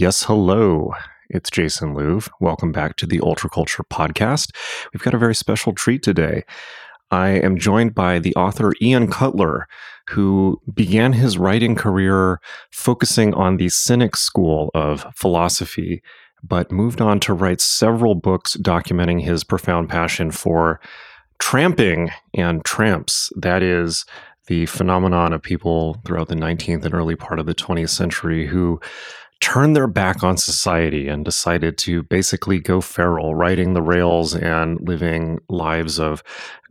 Yes, hello. It's Jason Louv. Welcome back to the Ultraculture podcast. We've got a very special treat today. I am joined by the author Ian Cutler, who began his writing career focusing on the Cynic school of philosophy, but moved on to write several books documenting his profound passion for tramping and tramps. That is, the phenomenon of people throughout the 19th and early part of the 20th century who turned their back on society and decided to basically go feral, riding the rails and living lives of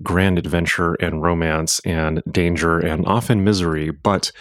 grand adventure and romance and danger and often misery, but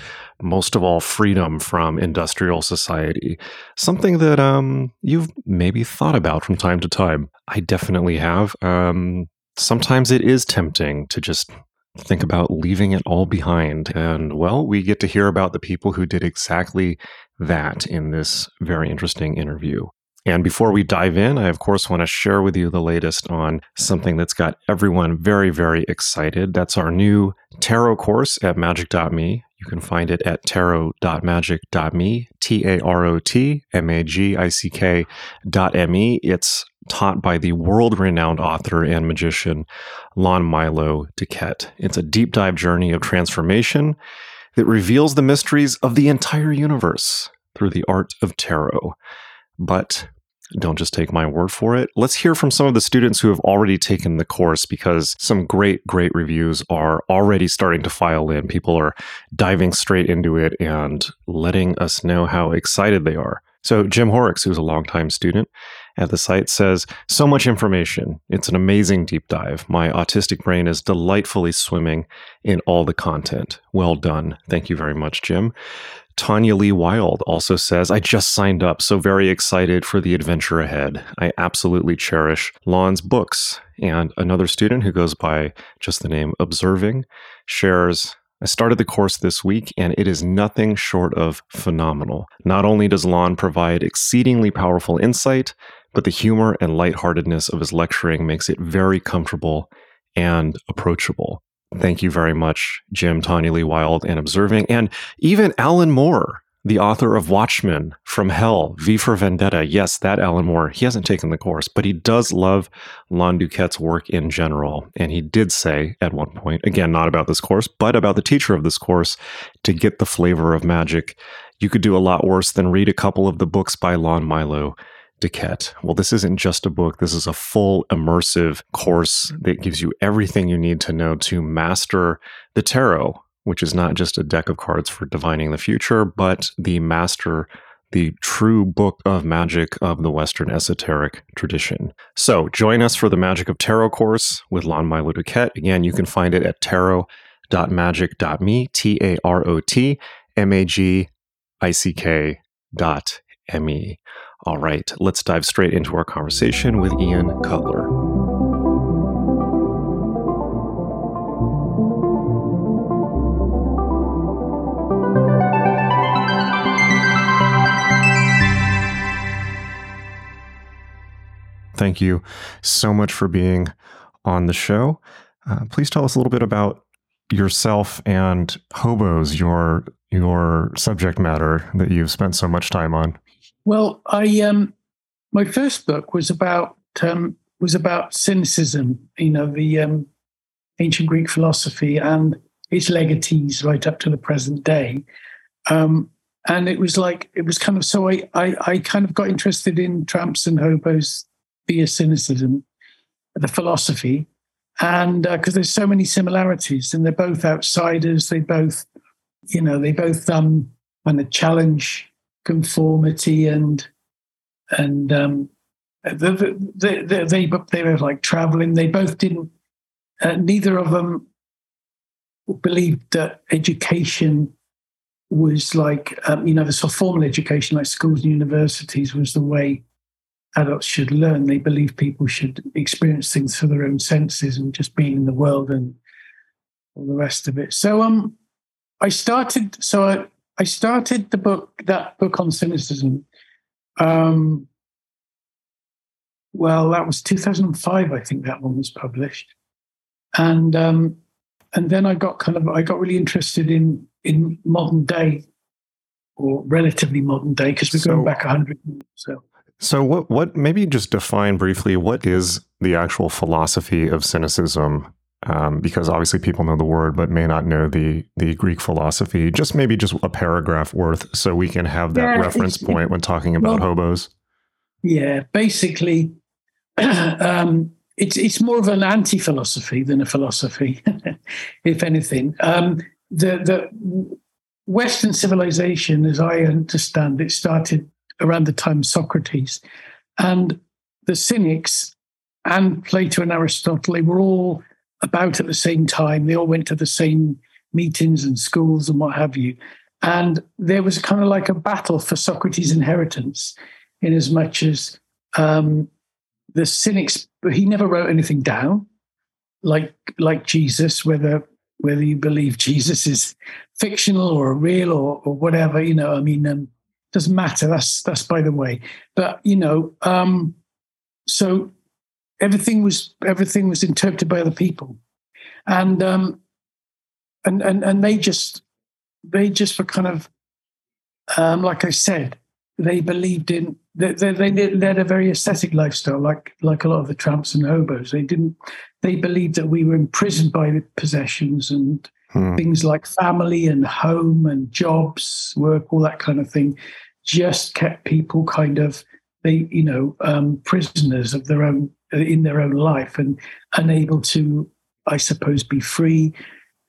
most of all, freedom from industrial society. Something that um, you've maybe thought about from time to time. I definitely have. Um, sometimes it is tempting to just think about leaving it all behind. And well, we get to hear about the people who did exactly that in this very interesting interview. And before we dive in, I of course want to share with you the latest on something that's got everyone very, very excited. That's our new tarot course at magick.me. You can find it at tarot.magick.me, T A R O T M A G I C K dot M E. It's taught by the world renowned author and magician Lon Milo DuQuette. It's a deep dive journey of transformation that reveals the mysteries of the entire universe through the art of tarot. But don't just take my word for it. Let's hear from some of the students who have already taken the course because some great, great reviews are already starting to file in. People are diving straight into it and letting us know how excited they are. So, Jim Horrocks, who's a longtime student at the site, says so much information. It's an amazing deep dive. My autistic brain is delightfully swimming in all the content. Well done. Thank you very much, Jim. Tanya Lee Wild also says, I just signed up, so very excited for the adventure ahead. I absolutely cherish Lon's books. And another student who goes by just the name Observing shares, I started the course this week and it is nothing short of phenomenal. Not only does Lon provide exceedingly powerful insight, but the humor and lightheartedness of his lecturing makes it very comfortable and approachable. Thank you very much, Jim, Tanya Lee Wild, and Observing, and even Alan Moore, the author of Watchmen from Hell, V for Vendetta. Yes, that Alan Moore. He hasn't taken the course, but he does love Lon DuQuette's work in general. And he did say at one point, again, not about this course, but about the teacher of this course, to get the flavor of magic, you could do a lot worse than read a couple of the books by Lon Milo. DuQuette. Well, this isn't just a book. This is a full immersive course mm-hmm. that gives you everything you need to know to master the tarot, which is not just a deck of cards for divining the future, but the master, the true book of magic of the Western esoteric tradition. So join us for the Magick of Tarot course with Lon Milo DuQuette. Again, you can find it at tarot.magick.me, T A R O T M A G I C K dot M E. All right, let's dive straight into our conversation with Ian Cutler. Thank you so much for being on the show. Uh, please tell us a little bit about yourself and hobos, your your subject matter that you've spent so much time on. Well, I um, my first book was about um, was about cynicism. You know, the um, ancient Greek philosophy and its legatees right up to the present day. Um, and it was like it was kind of so I, I I kind of got interested in tramps and hobos via cynicism, the philosophy, and because uh, there's so many similarities, and they're both outsiders. They both, you know, they both um kind of challenge conformity and and um, they, they, they, they, were like traveling. They both didn't. Uh, neither of them believed that education was like um, you know the sort of formal education like schools and universities was the way adults should learn they believe people should experience things through their own senses and just being in the world and all the rest of it so um i started so i I started the book, that book on cynicism. Um, well, that was 2005, I think that one was published, and um, and then I got kind of I got really interested in in modern day or relatively modern day because we're So- going back 100 years. So, So what what maybe just define briefly what is the actual philosophy of cynicism? Um, because obviously people know the word but may not know the the Greek philosophy. Just maybe just a paragraph worth so we can have that Yeah, reference point when talking about well- hobos. yeah, basically, um, it's it's more of an anti-philosophy than a philosophy, if anything. Um, the the Western civilization, as I understand it, started around the time Socrates, and the Cynics and Plato and Aristotle they were all about at the same time. They all went to the same meetings and schools and what have you. And there was kind of like a battle for Socrates' inheritance, in as much as um, the cynics, he never wrote anything down, like like Jesus, whether whether you believe Jesus is fictional or real or, or whatever, you know, I mean, um, doesn't matter. That's that's by the way. But you know, um, so everything was everything was interpreted by other people, and um, and and and they just they just were kind of um, like I said, they believed in they, they, they led a very ascetic lifestyle, like like a lot of the tramps and hobos. They didn't. They believed that we were imprisoned by the possessions and Hmm. things like family and home and jobs, work, all that kind of thing, just kept people kind of they you know um, prisoners of their own in their own life and unable to, I suppose, be free,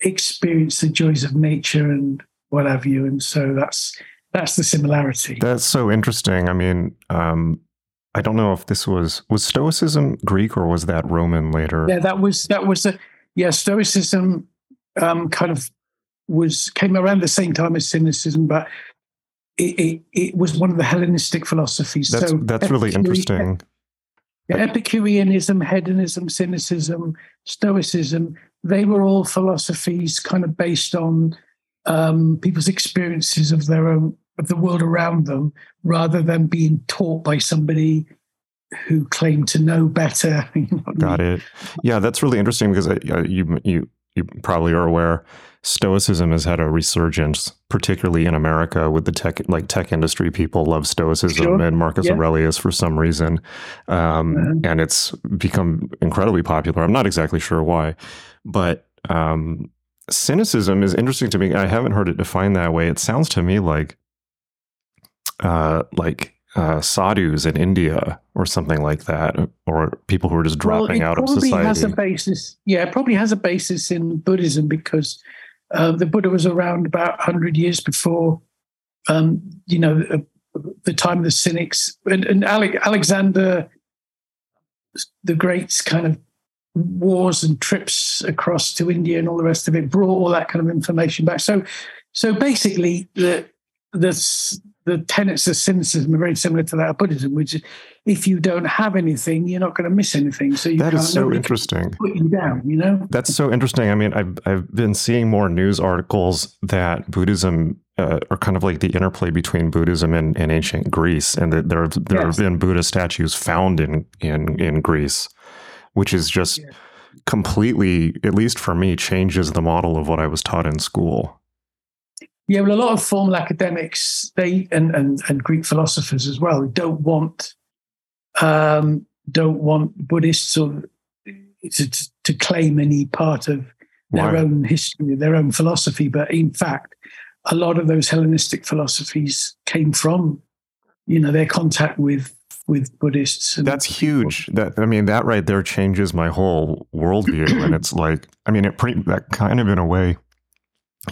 experience the joys of nature and what have you. And so that's that's the similarity. That's so interesting. I mean, um, I don't know if this was was Stoicism Greek or was that Roman later? Yeah, that was that was a yeah. Stoicism um, kind of was came around the same time as Cynicism, but it, it, it was one of the Hellenistic philosophies. That's so that's really interesting. yeah, Epicureanism, hedonism, cynicism, Stoicism, they were all philosophies kind of based on um, people's experiences of their own of the world around them, rather than being taught by somebody who claimed to know better. you know what I Got mean? it. Yeah, that's really interesting because uh, you you you probably are aware Stoicism has had a resurgence, particularly in America, with the tech like tech industry. People love Stoicism Sure. and Marcus Yeah. Aurelius for some reason, um, Mhm. and it's become incredibly popular. I'm not exactly sure why, but um, cynicism is interesting to me. I haven't heard it defined that way. It sounds to me like uh, like uh, sadhus in India or something like that, or people who are just dropping it out of society. has a basis. Yeah, it probably has a basis in Buddhism because uh, the Buddha was around about 100 years before, um, you know, the time of the Cynics. And, and Ale- Alexander the Great's kind of wars and trips across to India and all the rest of it brought all that kind of information back. So, so basically, the the the tenets of cynicism are very similar to that of Buddhism, which if you don't have anything, you're not going to miss anything. So you That can't is so interesting. put you down. You know, That's so interesting. I mean, I've I've been seeing more news articles that Buddhism uh, are kind of like the interplay between Buddhism and, and ancient Greece, and that there there Yes. have been Buddha statues found in in in Greece, which is just Yeah. completely, at least for me, changes the model of what I was taught in school. Yeah, well, a lot of formal academics, they and and, and Greek philosophers as well, don't want um, don't want Buddhists or to, to claim any part of their own history, their own philosophy. But in fact, a lot of those Hellenistic philosophies came from, you know, their contact with with Buddhists. That's huge. That I mean, that right there changes my whole worldview, and it's like, I mean, it pretty that kind of in a way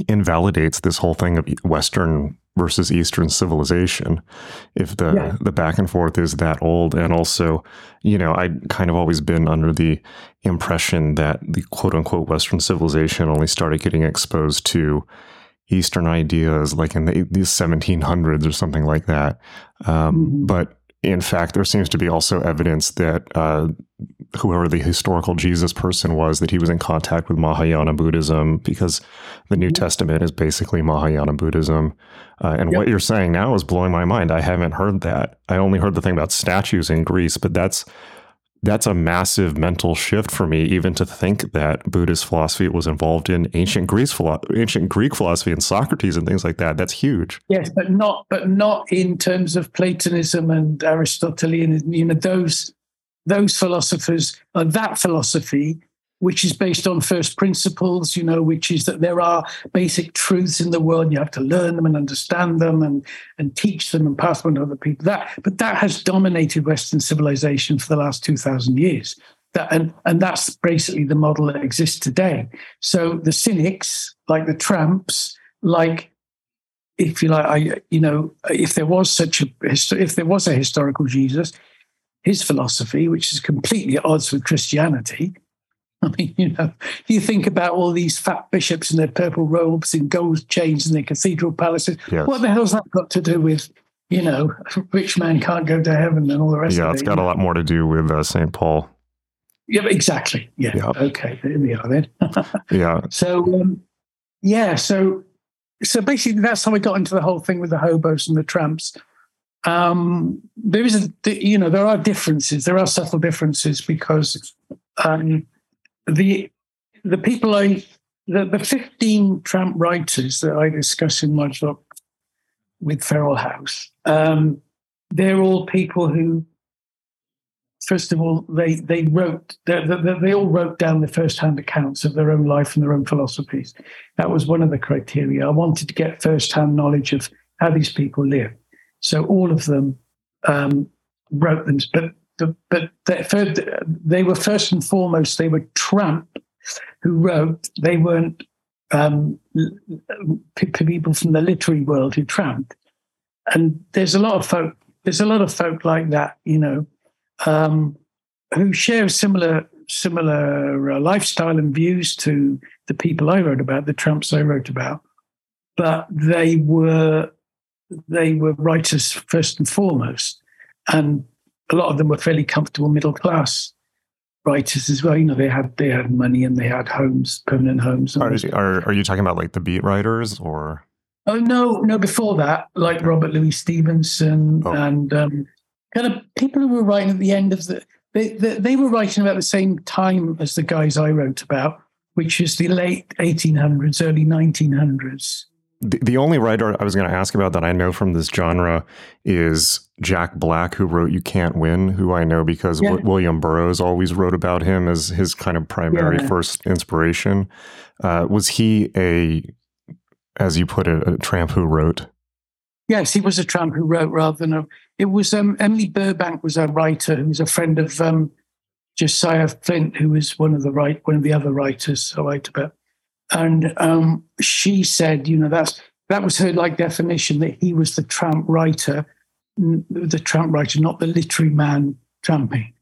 invalidates this whole thing of Western versus Eastern civilization. If the Yeah. the back and forth is that old, and also, you know, I kind of always been under the impression that the quote unquote Western civilization only started getting exposed to Eastern ideas like in the, the 1700s or something like that. Um, Mhm. But in fact, there seems to be also evidence that uh, whoever the historical Jesus person was, that he was in contact with Mahayana Buddhism because the New Mhm. Testament is basically Mahayana Buddhism. Uh, and Yep. what you're saying now is blowing my mind. I haven't heard that. I only heard the thing about statues in Greece, but that's that's a massive mental shift for me, even to think that Buddhist philosophy was involved in ancient Greece, philo- ancient Greek philosophy, and Socrates and things like that. That's huge. Yes, but not, but not in terms of Platonism and Aristotelian. You know, those those philosophers, uh, that philosophy which is based on first principles, you know, which is that there are basic truths in the world. And you have to learn them and understand them and, and teach them and pass them on to other people. That, but that has dominated Western civilization for the last 2,000 years. That, and, and that's basically the model that exists today. So the cynics, like the tramps, like if you like, I, you know, if there was such a if there was a historical Jesus, his philosophy, which is completely at odds with Christianity, I mean, you know, you think about all these fat bishops in their purple robes and gold chains in their cathedral palaces. Yes. What the hell's that got to do with, you know, rich man can't go to heaven and all the rest yeah, of it? Yeah, it's got a lot more to do with uh, St. Paul. Yeah, exactly. Yeah. Yep. Okay, there we are then. yeah. So, um, yeah, so so basically that's how we got into the whole thing with the hobos and the tramps. Um, there is a, you know, there are differences. There are subtle differences because um, the the people I the, the 15 tramp writers that I discuss in my book with Feral House, um, they're all people who, first of all, they they wrote they, they, they all wrote down the first-hand accounts of their own life and their own philosophies. That was one of the criteria. I wanted to get first-hand knowledge of how these people live. So all of them um, wrote them, but the, but they were first and foremost they were tramp who wrote. They weren't um, people from the literary world who tramped. And there's a lot of folk. There's a lot of folk like that, you know, um, who share similar similar uh, lifestyle and views to the people I wrote about, the tramps I wrote about. But they were they were writers first and foremost, and a lot of them were fairly comfortable middle class writers as well. You know, they had they had money and they had homes, permanent homes. Are, are, are you talking about like the beat writers or? Oh no, no. Before that, like Robert Louis Stevenson oh. and um, kind of people who were writing at the end of the they, they, they were writing about the same time as the guys I wrote about, which is the late 1800s, early 1900s. The, the only writer I was going to ask about that I know from this genre is Jack Black, who wrote You Can't Win, who I know because yeah. w- William Burroughs always wrote about him as his kind of primary yeah. first inspiration. Uh, was he a, as you put it, a tramp who wrote? Yes, he was a tramp who wrote rather than a. It was um, Emily Burbank was a writer who was a friend of um, Josiah Flynt, who was one of the right one of the other writers I write about. And um, she said, you know, that's that was her like definition that he was the tramp writer, the tramp writer, not the literary man tramping.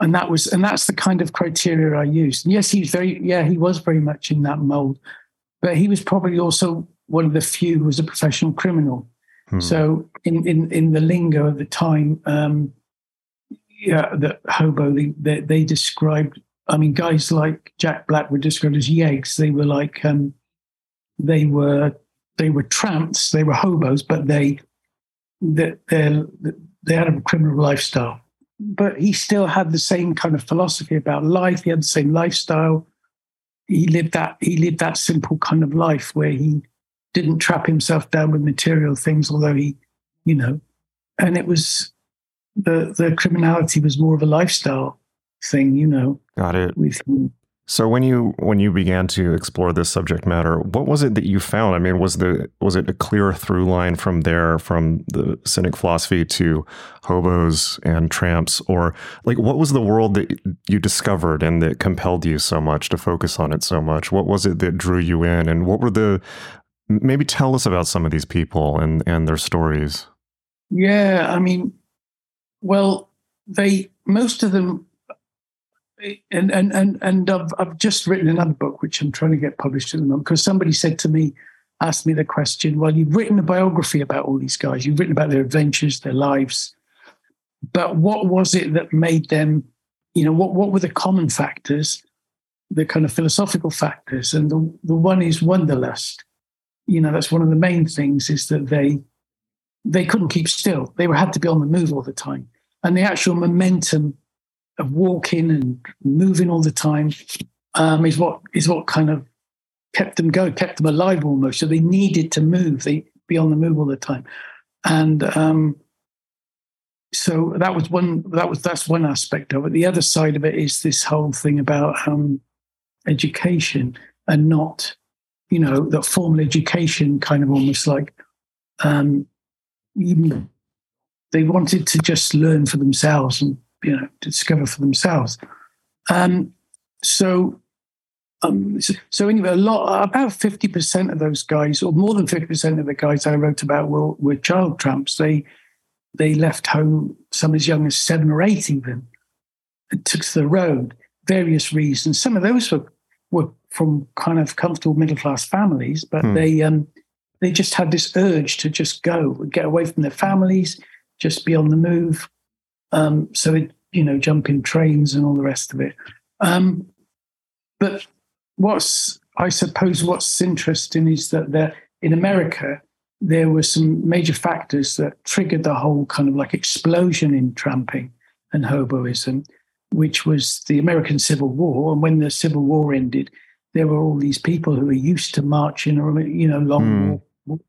And that was, and that's the kind of criteria I used. And yes, he's very, yeah, he was very much in that mold, but he was probably also one of the few who was a professional criminal. Hmm. So in, in in the lingo of the time, um, yeah, the hobo, they, they described I mean, guys like Jack Black were described as yeggs. They were like um, they were they were tramps, they were hobos, but they they they had a criminal lifestyle. But he still had the same kind of philosophy about life. He had the same lifestyle. He lived that he lived that simple kind of life where he didn't trap himself down with material things, although he, you know, and it was the the criminality was more of a lifestyle thing, you know. Got it. With So when you when you began to explore this subject matter, what was it that you found? I mean, was the was it a clear through line from there from the cynic philosophy to hobos and tramps or like what was the world that you discovered and that compelled you so much to focus on it so much? What was it that drew you in and what were the maybe tell us about some of these people and and their stories? Yeah, I mean, well, they most of them and and and and I've I've just written another book which I'm trying to get published at the moment because somebody said to me, asked me the question, well, you've written a biography about all these guys, you've written about their adventures, their lives, but what was it that made them, you know, what what were the common factors, the kind of philosophical factors, and the the one is wanderlust. You know, that's one of the main things is that they they couldn't keep still. They had to be on the move all the time, and the actual momentum of walking and moving all the time um, is what is what kind of kept them going, kept them alive almost. So they needed to move. They be on the move all the time, and um, so that was one. That was that's one aspect of it. The other side of it is this whole thing about um, education and not, you know, that formal education kind of almost like um, they wanted to just learn for themselves and you know discover for themselves. Um, so um, so, so, anyway, a lot, about fifty percent of those guys, or more than fifty percent of the guys I wrote about, were, were child tramps. They they left home some as young as seven or eight, even, and took to the road. Various reasons. Some of those were were from kind of comfortable middle class families, but hmm. they um, they just had this urge to just go, get away from their families, just be on the move. Um, so it, you know, jump in trains and all the rest of it. Um, but what's I suppose what's interesting is that there in America there were some major factors that triggered the whole kind of like explosion in tramping and hoboism, which was the American Civil War. And when the Civil War ended, there were all these people who were used to marching or you know long mm.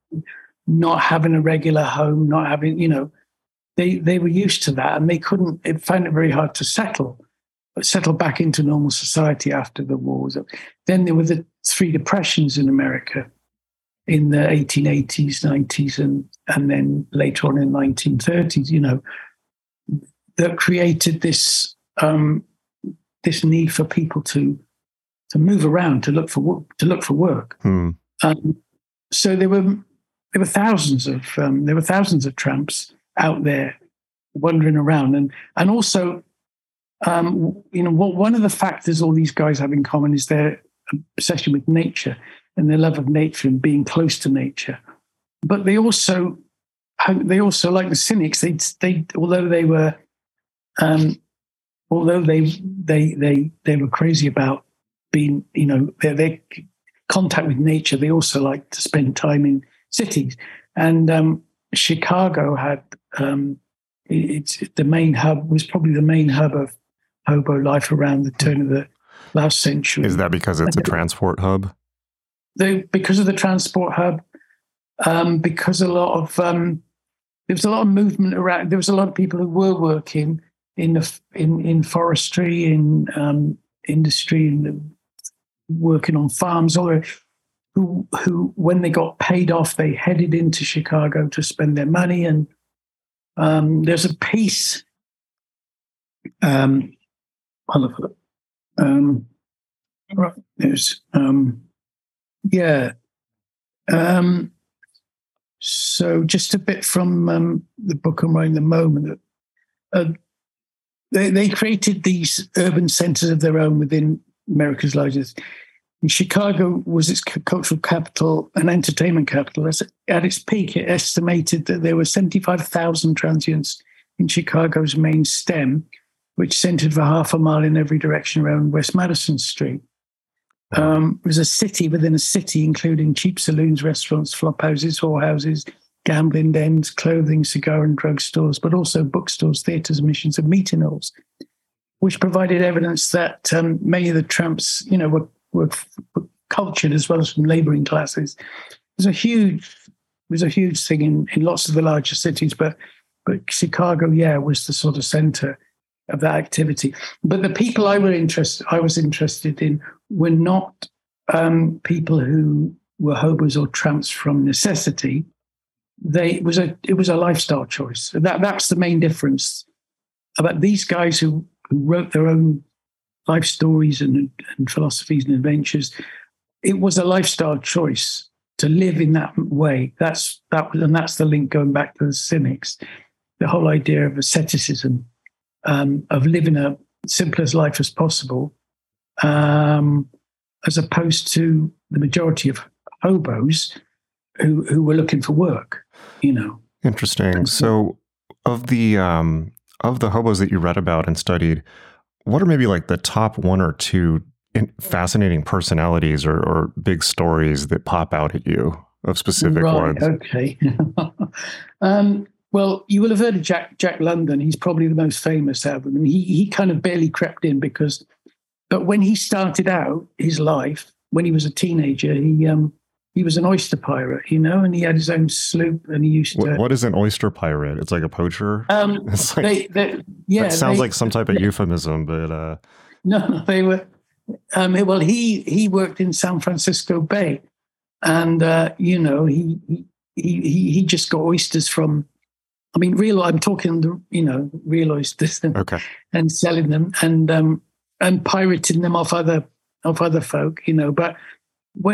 not having a regular home, not having you know they they were used to that and they couldn't. It found it very hard to settle settle back into normal society after the wars. Then there were the three depressions in America in the 1880s, 90s, and and then later on in the 1930s. You know, that created this um, this need for people to to move around to look for work, to look for work. Hmm. Um, so there were there were thousands of um, there were thousands of tramps out there wandering around, and and also um, you know, what, one of the factors all these guys have in common is their obsession with nature and their love of nature and being close to nature. But they also, they also like the cynics. They, they, although they were, um, although they, they, they, they were crazy about being, you know, their, their contact with nature. They also like to spend time in cities. And um, Chicago had um, it's the main hub was probably the main hub of hobo life around the turn of the last century. Is that because it's a transport hub? They, because of the transport hub, um, because a lot of um, there was a lot of movement around. There was a lot of people who were working in the, in in forestry, in um, industry, and working on farms. Or who who when they got paid off, they headed into Chicago to spend their money. And um, there's a piece um. Um, right, there's, um, yeah. Um, so just a bit from um, the book I'm writing the moment. Uh, they, they created these urban centers of their own within America's largest. Chicago was its cultural capital and entertainment capital. At its peak, it estimated that there were 75,000 transients in Chicago's main stem, which centered for half a mile in every direction around West Madison Street. Um, it was a city within a city, including cheap saloons, restaurants, flop houses, whorehouses, gambling dens, clothing, cigar and drug stores, but also bookstores, theatres, missions, and meeting halls, which provided evidence that um, many of the tramps, you know, were, were, cultured as well as from labouring classes. Was a huge, was a huge thing in, in lots of the larger cities, but but Chicago, yeah, was the sort of centre of that activity. But the people I were interested, I was interested in were not um, people who were hobos or tramps from necessity. They it was a it was a lifestyle choice. That that's the main difference about these guys who, who wrote their own life stories and, and philosophies and adventures. It was a lifestyle choice to live in that way. That's that was, and that's the link going back to the cynics. The whole idea of asceticism um, of living a simplest life as possible, um, as opposed to the majority of hobos who who were looking for work. You know. Interesting. So, of the um, of the hobos that you read about and studied, what are maybe like the top one or two fascinating personalities or, or big stories that pop out at you of specific right, ones? Okay. um, well, you will have heard of Jack Jack London. He's probably the most famous out of them, and he he kind of barely crept in because, but when he started out his life when he was a teenager, he um he was an oyster pirate, you know, and he had his own sloop, and he used to. what is an oyster pirate? It's like a poacher. Um, it's like, they, they, yeah, it sounds they, like some type of euphemism, but uh, no, no, they were. Um, well, he he worked in San Francisco Bay, and uh, you know he he he he just got oysters from I mean, real. I'm talking, the you know, real oysters and, okay. and selling them and um, and pirating them off other off other folk, you know. But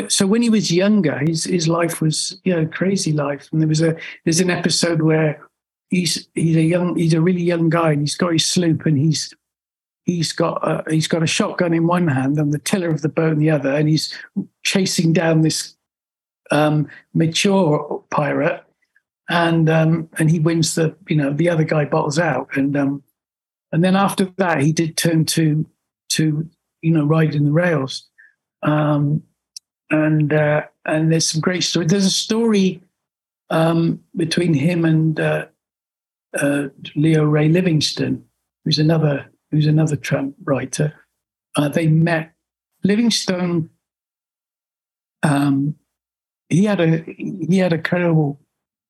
so when he was younger, his his life was you know crazy life. And there was a there's an episode where he's he's a young he's a really young guy and he's got his sloop and he's he's got a, he's got a shotgun in one hand and the tiller of the boat in the other, and he's chasing down this um, mature pirate and um, and he wins the you know the other guy bottles out and um, and then after that he did turn to to you know riding the rails um, and uh, and there's some great story there's a story um, between him and uh, uh, Leon Ray Livingston who's another who's another tramp writer uh, they met Livingston um, he had a he had a credible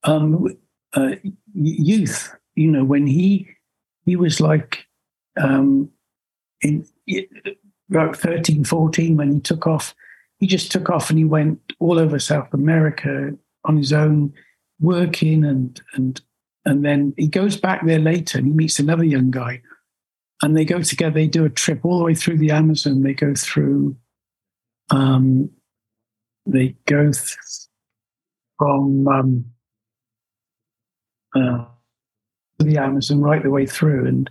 um, uh, youth. You know, when he he was like um, in about 13, 14, when he took off, he just took off and he went all over South America on his own, working and and and then he goes back there later and he meets another young guy, and they go together. They do a trip all the way through the Amazon. They go through. Um, they go th- from um, uh, the Amazon right the way through, and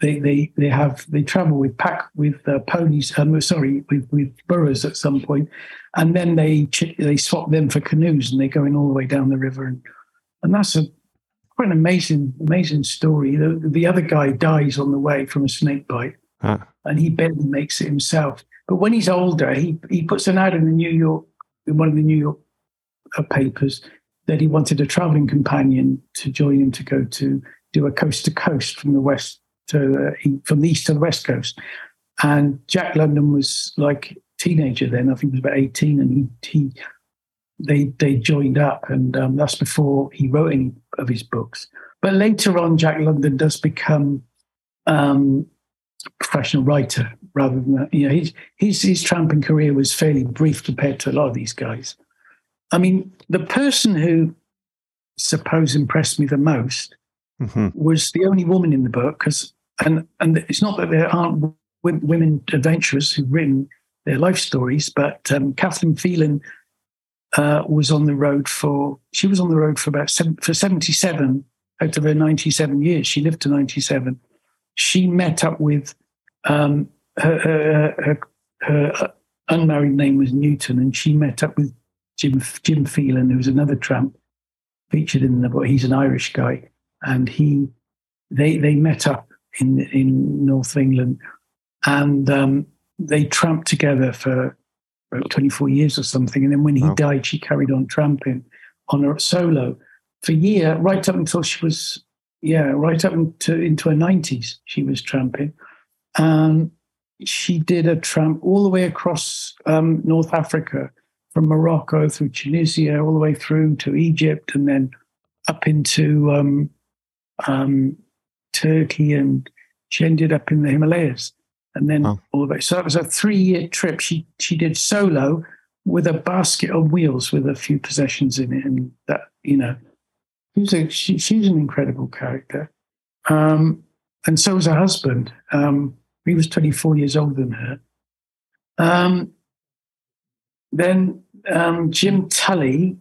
they they they have they travel with pack with uh, ponies. Um, sorry, with with burros at some point, and then they they swap them for canoes, and they're going all the way down the river, and and that's a quite an amazing amazing story. The, the other guy dies on the way from a snake bite, huh. and he barely makes it himself. But when he's older, he he puts an ad in the New York in one of the New York uh, papers that he wanted a traveling companion to join him to go to do a coast to coast from the west to the, from the east to the west coast. And Jack London was like teenager then. I think he was about eighteen, and he he they they joined up, and um, that's before he wrote any of his books. But later on, Jack London does become um, a professional writer rather than. You know, his his his tramping career was fairly brief compared to a lot of these guys. I mean, the person who suppose impressed me the most mm-hmm. was the only woman in the book because and and it's not that there aren't women adventurers who've written their life stories, but um, Kathleen Phelan uh, was on the road for she was on the road for about seven, for seventy seven out of her ninety seven years. She lived to ninety seven. She met up with um, her, her, her, her unmarried name was Newton, and she met up with Jim Jim Phelan, who's another tramp featured in the book. He's an Irish guy, and he they they met up in in North England, and um, they tramped together for about 24 years or something. And then when he wow. died, she carried on tramping on her solo for a year, right up until she was yeah, right up into into her 90s. She was tramping. Um, she did a tramp all the way across um, North Africa from Morocco through Tunisia, all the way through to Egypt, and then up into um, um, Turkey, and she ended up in the Himalayas, and then oh. all the way. So it was a three-year trip. She she did solo with a basket on wheels with a few possessions in it, and that you know, she's a, she, she's an incredible character. Um, and so was her husband. Um, he was 24 years older than her. Um, then um, Jim Tully,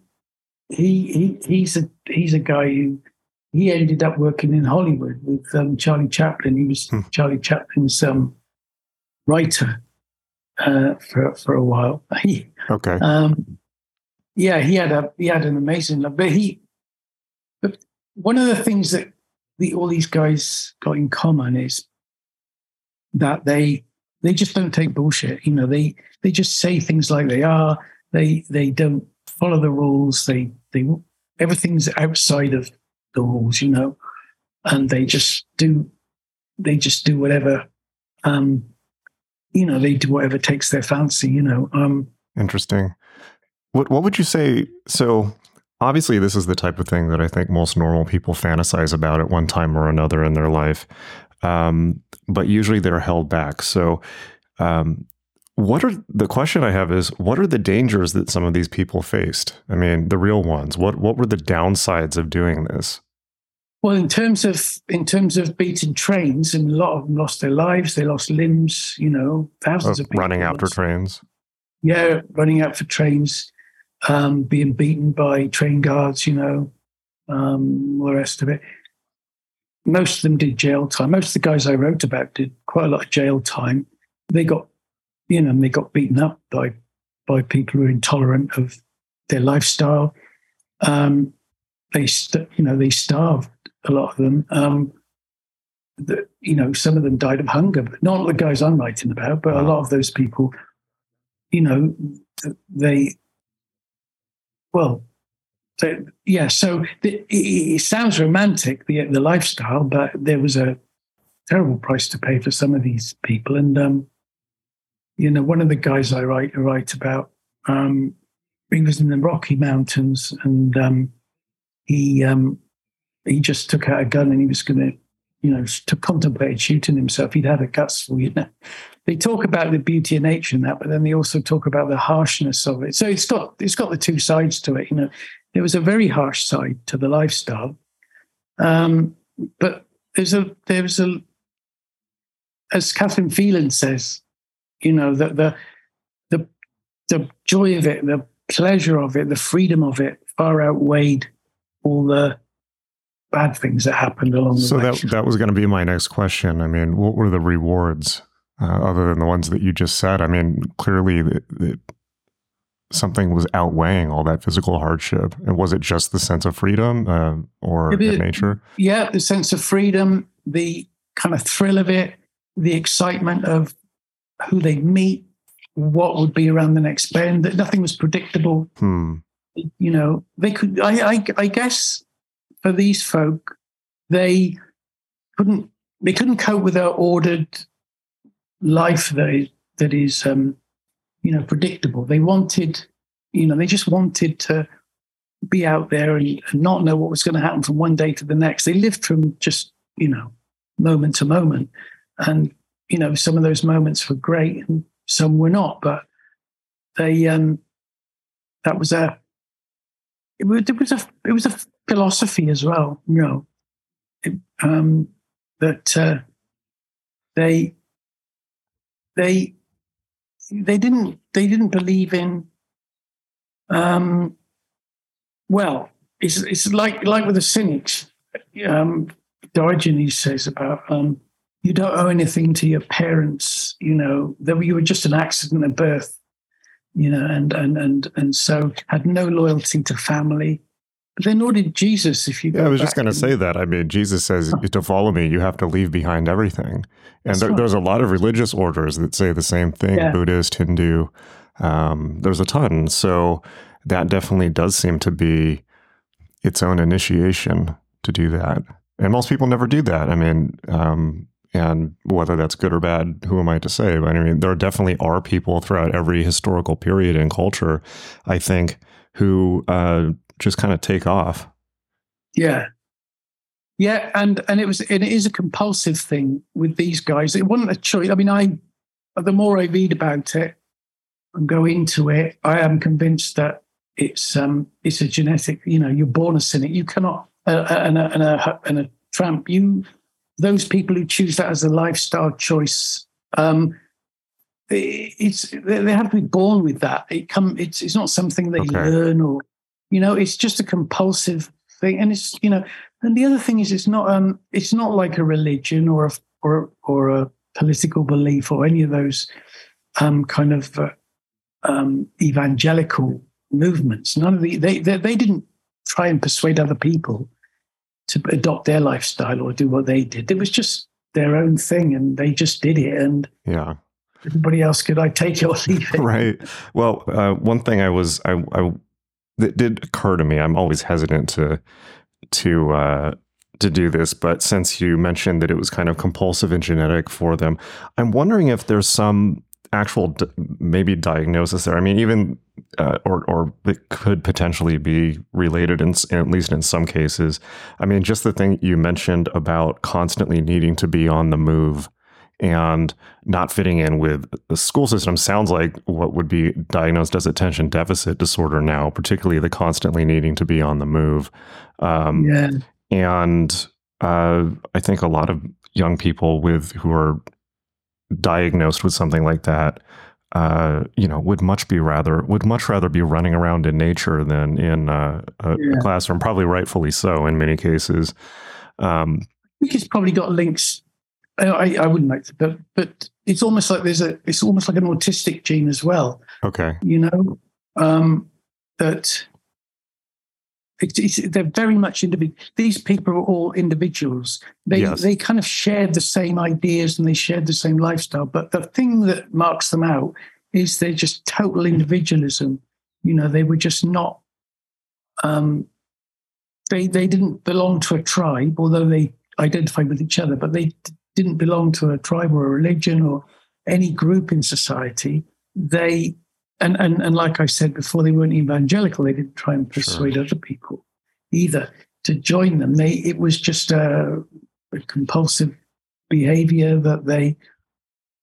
he, he he's a he's a guy who he ended up working in Hollywood with um, Charlie Chaplin. He was hmm. Charlie Chaplin's um, writer uh, for for a while. He, okay. Um, yeah, he had a he had an amazing love, but he. But one of the things that the, all these guys got in common is that they they just don't take bullshit. You know, they they just say things like they are. They they don't follow the rules. They they everything's outside of rules, you know, and they just do they just do whatever um you know they do whatever takes their fancy you know um interesting what what would you say so obviously this is the type of thing that i think most normal people fantasize about at one time or another in their life um, but usually they're held back so um, what are the question I have is what are the dangers that some of these people faced? I mean, the real ones. What what were the downsides of doing this? Well, in terms of in terms of beating trains, and a lot of them lost their lives. They lost limbs. You know, thousands of, of running after lost. trains. Yeah, running out for trains, um, being beaten by train guards. You know, um, all the rest of it. Most of them did jail time. Most of the guys I wrote about did quite a lot of jail time. They got, you know, they got beaten up by by people who are intolerant of their lifestyle. Um, they, you know, they starved a lot of them. Um, you know, some of them died of hunger, but not the guys I'm writing about, but a lot of those people, you know, they, well, they, yeah. So the, it, it, sounds romantic, the the lifestyle, but there was a terrible price to pay for some of these people. And um, you know, one of the guys I write I write about, um, he was in the Rocky Mountains, and um, he um, he just took out a gun and he was going to, you know, to contemplate shooting himself. He'd had a gutsful, you know. They talk about the beauty of nature and that, but then they also talk about the harshness of it. So it's got it's got the two sides to it. You know, there was a very harsh side to the lifestyle, um, but there's a there's a as Catherine Phelan says, you know, that the the the joy of it, the pleasure of it, the freedom of it far outweighed all the bad things that happened along the so way. So that that was going to be my next question. I mean, what were the rewards uh, other than the ones that you just said? I mean, clearly something was outweighing all that physical hardship. And was it just the sense of freedom uh, or it, nature? Yeah, the sense of freedom, the kind of thrill of it, the excitement of who they meet, what would be around the next bend. That nothing was predictable. Hmm. You know, they could. I, I, I guess for these folk, they couldn't they couldn't cope with their ordered life that is, that is um, you know predictable. They wanted, you know, they just wanted to be out there and, and not know what was going to happen from one day to the next. They lived from just you know moment to moment, and you know some of those moments were great and some were not, but they um, that was a it was, it was a it was a philosophy as well. You know, um, that uh, they they they didn't they didn't believe in. Um, well, it's it's like like with the cynics. Um, Diogenes says about um, you don't owe anything to your parents. You know, that you were just an accident at birth you know, and and and and so had no loyalty to family. Then nor did Jesus. If you yeah, I was just going to say that. I mean, Jesus says to follow me, you have to leave behind everything. And there, right. there's a lot of religious orders that say the same thing: yeah. Buddhist, Hindu. Um, there's a ton. So that definitely does seem to be its own initiation to do that. And most people never do that. I mean, um, and whether that's good or bad, who am I to say? But I mean, there definitely are people throughout every historical period and culture, I think, who uh, just kind of take off. Yeah, yeah, and and it was and it is a compulsive thing with these guys. It wasn't a choice. I mean, I the more I read about it and go into it, I am convinced that it's um it's a genetic. You know, you're born a cynic. You cannot uh, and a, and a and a tramp. You those people who choose that as a lifestyle choice, um, it's they have to be born with that. It come it's it's not something they okay. learn or you know it's just a compulsive thing, and it's you know. And the other thing is, it's not um it's not like a religion or a or or a political belief or any of those um kind of uh, um, evangelical movements. None of the they, they they didn't try and persuade other people to adopt their lifestyle or do what they did. It was just their own thing, and they just did it. And yeah, everybody else could I take it or leave it. right. Well, uh, one thing I was I, I that did occur to me. I'm always hesitant to to uh, to do this, but since you mentioned that it was kind of compulsive and genetic for them, I'm wondering if there's some actual d- maybe diagnosis there. I mean, even uh, or or it could potentially be related in at least in some cases. I mean, just the thing you mentioned about constantly needing to be on the move and not fitting in with the school system sounds like what would be diagnosed as attention deficit disorder now, particularly the constantly needing to be on the move. Um, yeah. And uh, I think a lot of young people with who are diagnosed with something like that, uh, you know, would much be rather would much rather be running around in nature than in uh, a, yeah. a, classroom. Probably rightfully so in many cases. Um, I think it's probably got links. I, I wouldn't like to, but but it's almost like there's a it's almost like an autistic gene as well. Okay, you know um, that it's, it's, they're very much individual. These people are all individuals. They yes. they kind of shared the same ideas and they shared the same lifestyle. But the thing that marks them out is they're just total individualism. You know, they were just not. Um, they they didn't belong to a tribe, although they identified with each other. But they didn't belong to a tribe or a religion or any group in society. They and, and and like I said before, they weren't evangelical. They didn't try and persuade sure. other people either to join them. They it was just a, a compulsive behavior that they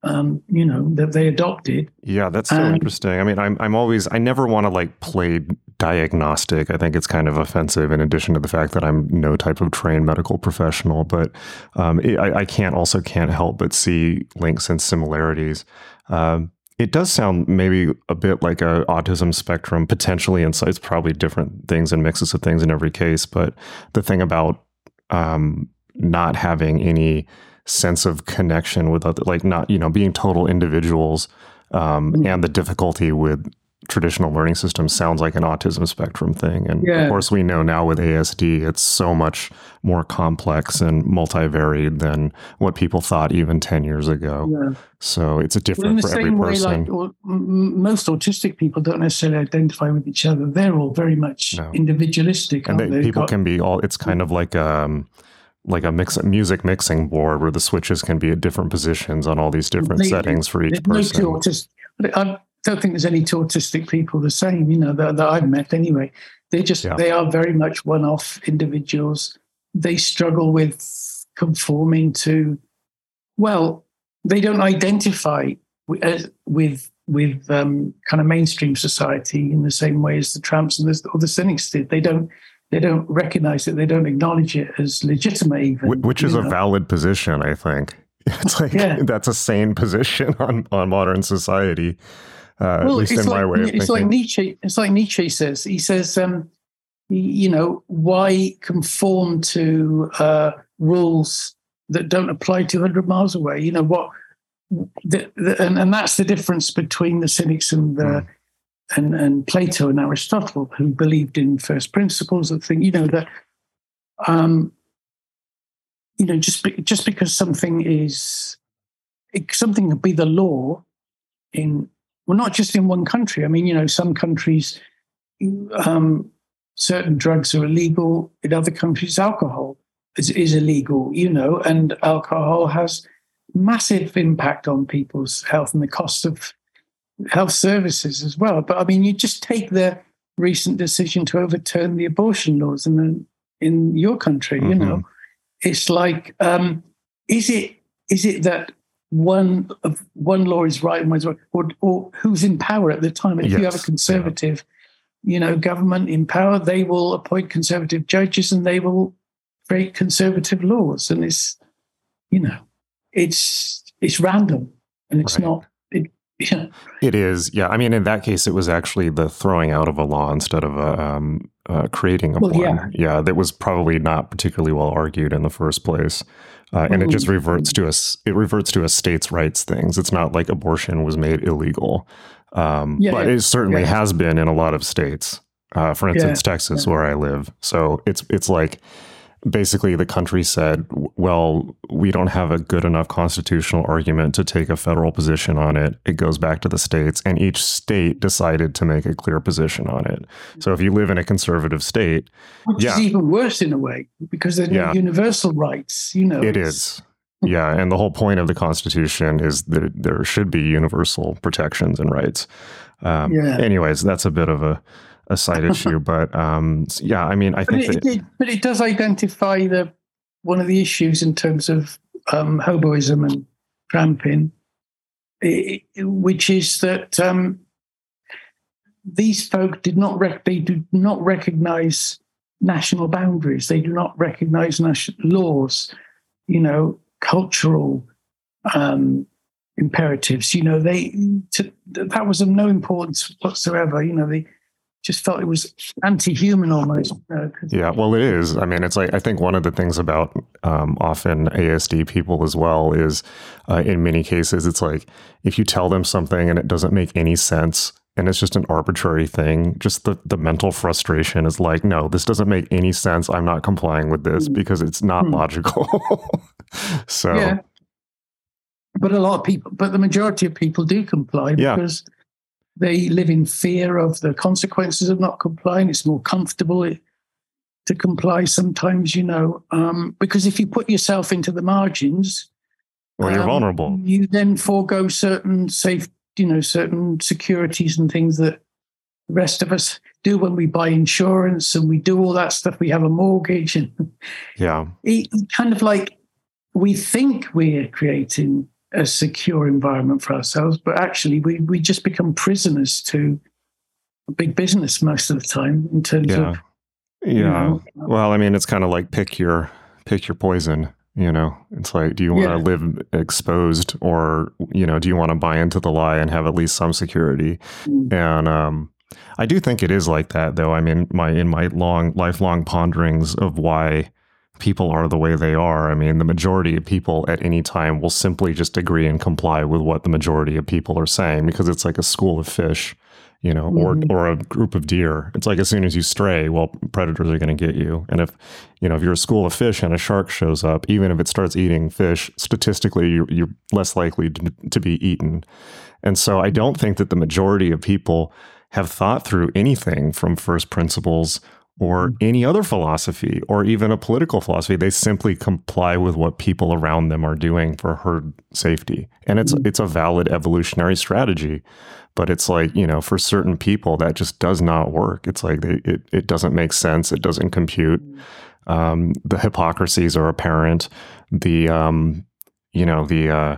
um, you know, that they adopted. Yeah, that's so interesting. I mean, I'm I'm always I never want to like play diagnostic. I think it's kind of offensive. In addition to the fact that I'm no type of trained medical professional, but um, it, I, I, can't also can't help but see links and similarities. Um, it does sound maybe a bit like a autism spectrum potentially and it's probably different things and mixes of things in every case but the thing about um, not having any sense of connection with other like not you know being total individuals um, and the difficulty with traditional learning systems sounds like an autism spectrum thing. And yeah. of course, we know now with ASD, it's so much more complex and multivariate than what people thought even 10 years ago. Yeah. So it's a different well, for every person. Way, like, most autistic people don't necessarily identify with each other. They're all very much no. individualistic. And they, they? people Got, can be all, it's kind of like, um, like a mix music mixing board where the switches can be at different positions on all these different they, settings for each person. Autistic, don't think there's any two autistic people the same, you know, that, that I've met anyway. They just, yeah. they are very much one off individuals. They struggle with conforming to, well, they don't identify with, with, with um, kind of mainstream society in the same way as the tramps and the, or the cynics did. They don't, they don't recognize it. They don't acknowledge it as legitimate, even. Which is a valid position, I think. It's like yeah. that's a sane position on, on modern society. Uh, well, at least in like, my way of it's thinking. like Nietzsche. It's like Nietzsche says. He says, um, you know, why conform to uh, rules that don't apply 200 miles away? You know what? The, the, and, and that's the difference between the cynics and the, mm. And, and Plato and Aristotle, who believed in first principles. Of thing, you know that. Um, you know, just be, just because something is something could be the law in well, not just in one country. I mean, you know, some countries, um, certain drugs are illegal. In other countries, alcohol is, is illegal, you know, and alcohol has massive impact on people's health and the cost of health services as well. But I mean, you just take the recent decision to overturn the abortion laws in the, in your country. Mm-hmm. You know, it's like, um, is it is it that one of one law is right and one's wrong, or, or who's in power at the time. If yes. you have a conservative, yeah. you know, government in power, they will appoint conservative judges and they will create conservative laws. And it's, you know, it's it's random and it's right. not. It, yeah. it is, yeah. I mean, in that case, it was actually the throwing out of a law instead of a, um, uh, creating a well, one. Yeah. yeah, that was probably not particularly well argued in the first place uh, and it just reverts to us. It reverts to a states' rights things. It's not like abortion was made illegal, um, yeah, but yeah. it certainly has been in a lot of states. Uh, for instance, Texas, where I live. So it's it's like basically the country said, well, we don't have a good enough constitutional argument to take a federal position on it. It goes back to the states, and each state decided to make a clear position on it. So if you live in a conservative state, which yeah. is even worse in a way because there's yeah. universal rights, you know. It is. yeah, and the whole point of the Constitution is that there should be universal protections and rights. Um, yeah. Anyways, that's a bit of a a side issue. But um, yeah, I mean, I think but it, that, it, but it does identify the one of the issues in terms of um, hoboism and tramping, it, which is that um, these folk did not rec- they do not recognize national boundaries. They do not recognize national laws. You know, cultural um, imperatives. You know, they to, that was of no importance whatsoever. You know, they just felt it was anti-human almost. Uh, yeah, well, it is. I mean, it's like I think one of the things about um, often ASD people as well is, uh, in many cases, it's like if you tell them something and it doesn't make any sense and it's just an arbitrary thing, just the the mental frustration is like, no, this doesn't make any sense. I'm not complying with this mm. because it's not mm. logical. so. Yeah. But a lot of people, but the majority of people do comply yeah. because they live in fear of the consequences of not complying. It's more comfortable to comply sometimes, you know, um, because if you put yourself into the margins, well, you're um, vulnerable. You then forego certain safe, you know, certain securities and things that the rest of us do when we buy insurance and we do all that stuff. We have a mortgage and yeah, it, kind of like we think we're creating a secure environment for ourselves, but actually we we just become prisoners to big business most of the time in terms yeah. of yeah. You know, well, I mean, it's kind of like pick your pick your poison. You know, it's like, do you want to yeah. live exposed, or you know, do you want to buy into the lie and have at least some security? Mm. And um, I do think it is like that, though. I mean, my in my long lifelong ponderings of why people are the way they are. I mean, the majority of people at any time will simply just agree and comply with what the majority of people are saying because it's like a school of fish, you know, mm-hmm. or or a group of deer. It's like as soon as you stray, well, predators are going to get you. And if you know if you're a school of fish and a shark shows up, even if it starts eating fish, statistically you're, you're less likely to, to be eaten. And so I don't think that the majority of people have thought through anything from first principles or mm-hmm. any other philosophy or even a political philosophy. They simply comply with what people around them are doing for herd safety. And it's mm-hmm. it's a valid evolutionary strategy. But it's like, you know, for certain people that just does not work. It's like they, it, it doesn't make sense. It doesn't compute. Mm-hmm. Um, the hypocrisies are apparent. The um, you know, the uh,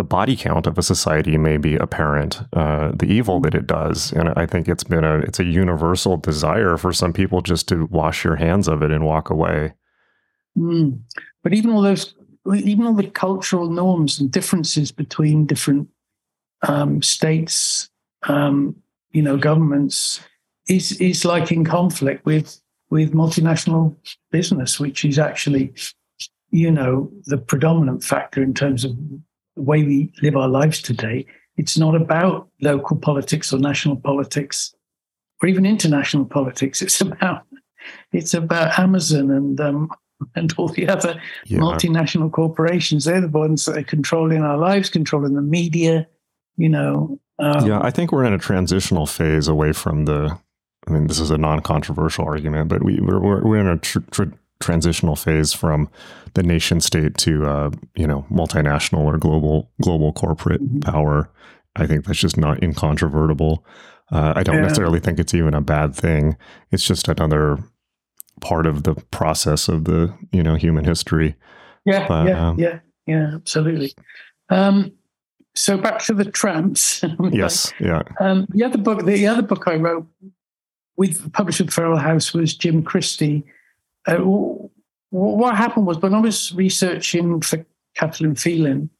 the body count of a society may be apparent, uh, the evil that it does, and I think it's been a it's a universal desire for some people just to wash your hands of it and walk away. Mm. But even all those, even all the cultural norms and differences between different um, states, um, you know, governments, is is like in conflict with with multinational business, which is actually, you know, the predominant factor in terms of the way we live our lives today, it's not about local politics or national politics or even international politics. It's about it's about Amazon and um, and all the other yeah. multinational corporations. They're the ones that are controlling our lives, controlling the media. You know. Um, yeah, I think we're in a transitional phase away from the. I mean, this is a non-controversial argument, but we we're, we're in a tr- tr- transitional phase from the nation state to uh, you know multinational or global global corporate mm-hmm. power. I think that's just not incontrovertible. Uh, I don't yeah. necessarily think it's even a bad thing. It's just another part of the process of the you know human history. Yeah, but, yeah, um, yeah, yeah, absolutely. Um, so back to the tramps. yes, yeah. Um, the other book, the other book I wrote with published with Feral House was Jim Christy, uh, what happened was when I was researching for Kathleen Phelan,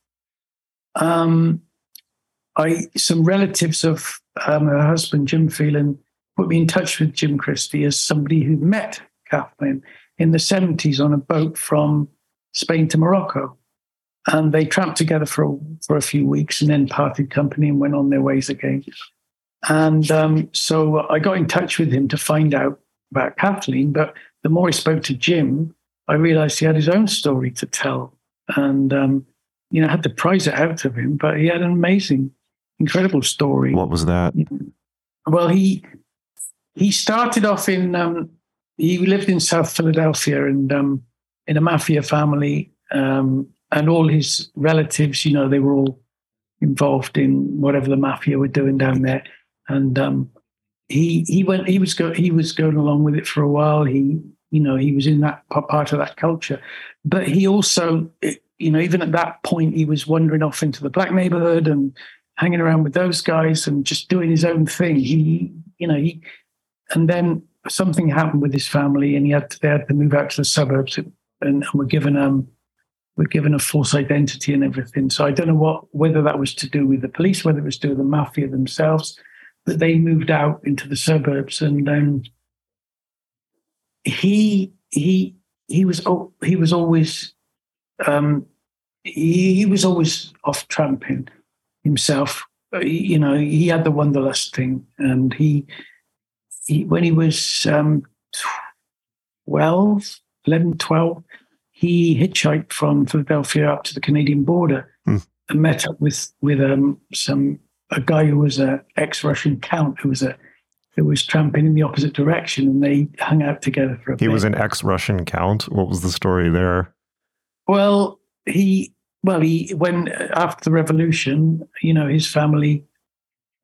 um, I some relatives of um, her husband Jim Phelan put me in touch with Jim Christy as somebody who met Kathleen in the 70s on a boat from Spain to Morocco. And they tramped together for a, for a few weeks and then parted company and went on their ways again. And um, so I got in touch with him to find out about Kathleen, but the more I spoke to Jim, I realized he had his own story to tell. And, um, you know, I had to prize it out of him, but he had an amazing, incredible story. What was that? Well, he he started off in um, he lived in South Philadelphia and um, in a mafia family, um, and all his relatives, you know, they were all involved in whatever the mafia were doing down there. And um, he he went he was go, he was going along with it for a while. He you know he was in that part of that culture, but he also you know even at that point he was wandering off into the black neighborhood and hanging around with those guys and just doing his own thing. He you know he and then something happened with his family and he had to, they had to move out to the suburbs and, and were given um were given a false identity and everything. So I don't know what whether that was to do with the police, whether it was to do with the mafia themselves, but they moved out into the suburbs and um, he he he was he was always um, he, he was always off tramping himself. You know, he had the wanderlust thing, and he, he when he was um, 12, 11, 12, he hitchhiked from Philadelphia up to the Canadian border hmm. and met up with with um, some a guy who was an ex-Russian count who was a who was tramping in the opposite direction, and they hung out together for a he bit. was an ex-Russian count. What was the story there? Well, he well he when after the revolution, you know, his family.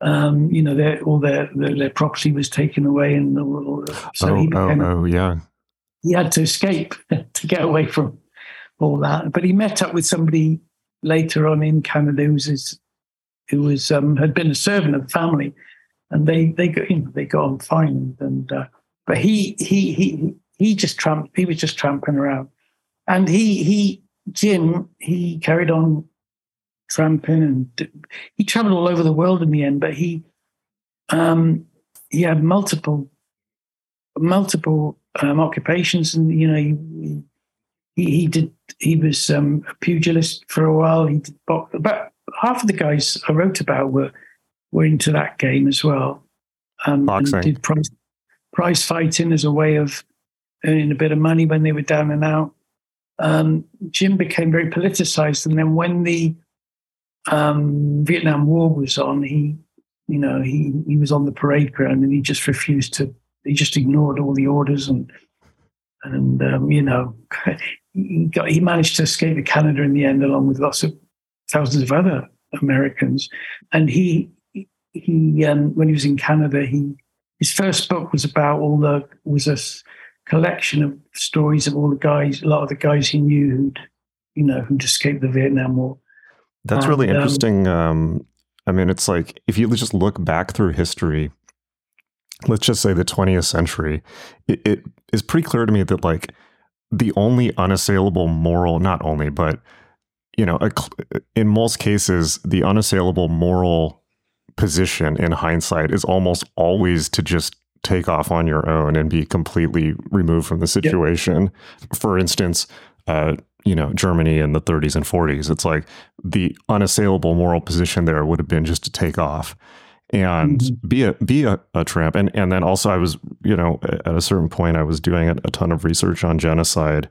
Um, you know, their all their, their, their property was taken away, and all, so oh, he oh, oh, yeah, he had to escape to get away from all that. But he met up with somebody later on in Canada who was his, who was um, had been a servant of the family, and they they got you know they got on fine. And uh, but he he he he just tramped. He was just tramping around, and he he Jim he carried on tramping and he traveled all over the world in the end. But he um he had multiple multiple um, occupations, and you know, he, he, he did. He was um, a pugilist for a while. He did box. About half of the guys I wrote about were were into that game as well. Um, Boxing. did prize, prize fighting as a way of earning a bit of money when they were down and out. Um, Jim became very politicized, and then when the um, Vietnam War was on, he, you know, he he was on the parade ground, and he just refused to he just ignored all the orders and and um, you know he, got, he managed to escape to Canada in the end, along with lots of thousands of other Americans. And he he um, when he was in Canada, he his first book was about all the was a collection of stories of all the guys, a lot of the guys he knew who'd you know who'd escaped the Vietnam War. That's and, really um, interesting. Um, I mean, it's like if you just look back through history, let's just say the 20th century, it, it is pretty clear to me that like the only unassailable moral, not only, but you know, a, in most cases, the unassailable moral position in hindsight is almost always to just take off on your own and be completely removed from the situation. Yep. For instance, uh, you know, Germany in the 30s and 40s, it's like the unassailable moral position there would have been just to take off and mm-hmm. be a be a, a, tramp and and then also I was you know at a certain point I was doing a, a ton of research on genocide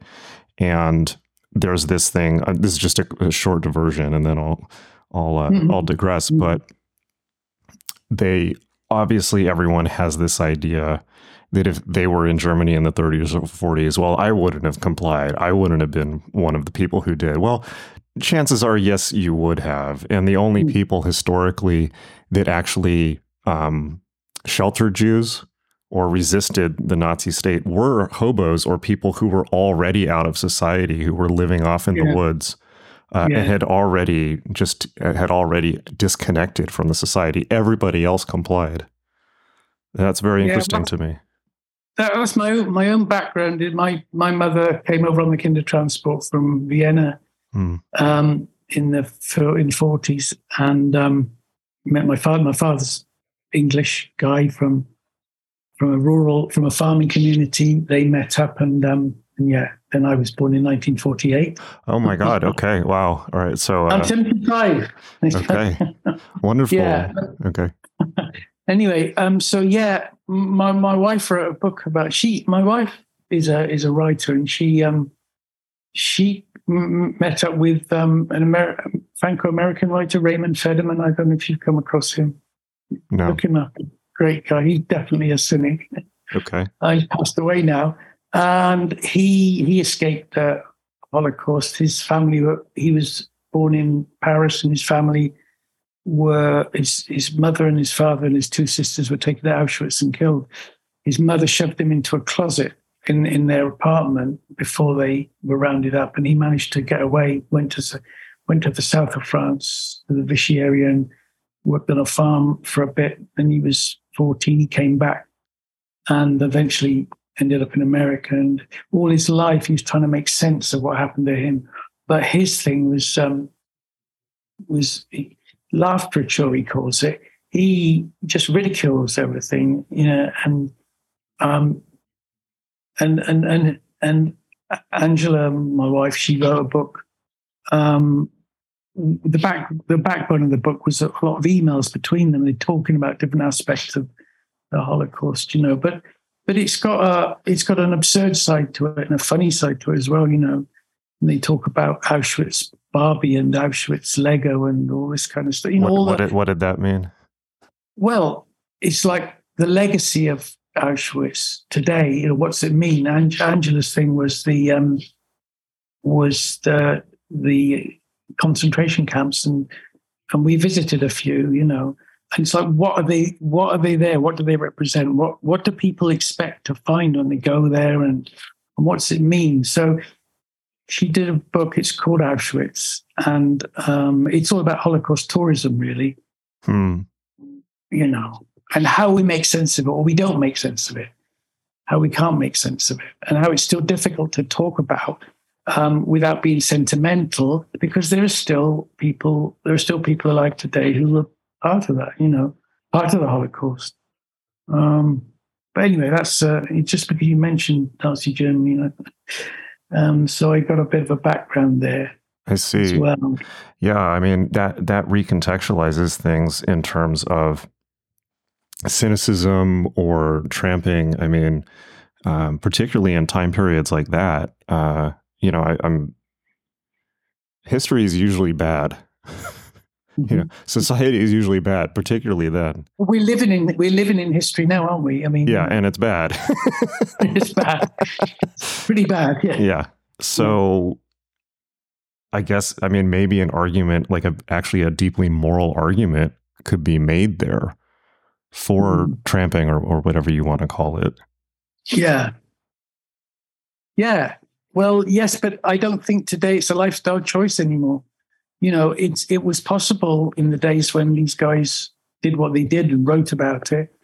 and there's this thing uh, this is just a, a, short diversion and then I'll I'll uh, mm-hmm. I'll digress mm-hmm. but they obviously everyone has this idea that if they were in Germany in the 30s or 40s, well, I wouldn't have complied. I wouldn't have been one of the people who did. Well, chances are, yes, you would have. And the only hmm. people historically that actually um, sheltered Jews or resisted the Nazi state were hobos or people who were already out of society, who were living off in yeah. the woods. Uh, yeah. and had already just had already disconnected from the society. Everybody else complied. That's very yeah, interesting to me. That was my own, my own background. My my mother came over on the Kindertransport from Vienna mm. um, in the in forties, and um, met my father. My father's English guy from from a rural from a farming community. They met up, and um, and yeah, then I was born in 1948. Oh my God! Okay, wow. All right, so uh, I'm 75. Okay, wonderful. Yeah. Okay. anyway, um, so yeah, my my wife wrote a book about she. My wife is a is a writer, and she um, she m- met up with um, an Amer- Franco-American writer, Raymond Federman. I don't know if you've come across him. No. Look him up. Great guy. He's definitely a cynic. Okay. Uh, he's passed away now, and he he escaped the Holocaust. His family were. He was born in Paris, and his family were his his mother and his father and his two sisters were taken to Auschwitz and killed. His mother shoved him into a closet in in their apartment before they were rounded up, and he managed to get away. went to went to the south of France, to the Vichy area, and worked on a farm for a bit. And he was fourteen. He came back, and eventually ended up in America. And all his life, he was trying to make sense of what happened to him. But his thing was um, was laughter, he calls it. He just ridicules everything, you know, and um, and and and and Angela, my wife, she wrote a book. Um, the back the backbone of the book was a lot of emails between them. They're talking about different aspects of the Holocaust, you know. But but it's got a it's got an absurd side to it and a funny side to it as well, you know. And they talk about Auschwitz Barbie and Auschwitz Lego and all this kind of stuff. You know, what, what, did, what did that mean? Well, it's like the legacy of Auschwitz today. You know, what's it mean? Ang- Angela's thing was the um, was the the concentration camps, and and we visited a few. You know, and it's like, what are they? What are they there? What do they represent? What what do people expect to find when they go there? And and what's it mean? So she did a book. It's called Auschwitz, and um, it's all about Holocaust tourism, really. Hmm. You know, and how we make sense of it or we don't make sense of it, how we can't make sense of it, and how it's still difficult to talk about um, without being sentimental, because there are still people, there are still people alive today who are part of that, you know, part of the Holocaust. Um, but anyway, that's uh, just because you mentioned Nazi Germany. Um, so I got a bit of a background there. I see. Well. Yeah, I mean that that recontextualizes things in terms of cynicism or tramping. I mean, um, particularly in time periods like that, uh, you know, I, am history is usually bad. Mm-hmm. you know, society is usually bad, particularly then. We're living in we're living in history now, aren't we? I mean, yeah, and it's bad. it's bad, pretty bad. Yeah. Yeah. So, I guess I mean maybe an argument, like a actually a deeply moral argument, could be made there for mm. tramping or, or whatever you want to call it. Yeah. Yeah. Well, yes, but I don't think today it's a lifestyle choice anymore. You know, it's it was possible in the days when these guys did what they did and wrote about it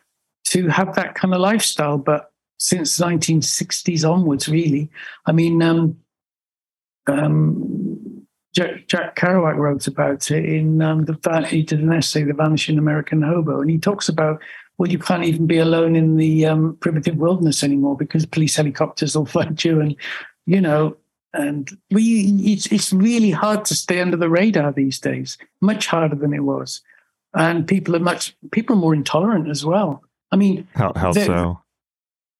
to have that kind of lifestyle, but since 1960s onwards, really. I mean, um, um, Jack, Jack, Kerouac wrote about it in um, the he did an essay, "The Vanishing American Hobo," and he talks about well, you can't even be alone in the um, primitive wilderness anymore because police helicopters will find you, and you know, and we it's it's really hard to stay under the radar these days, much harder than it was, and people are much people are more intolerant as well. I mean, how how so?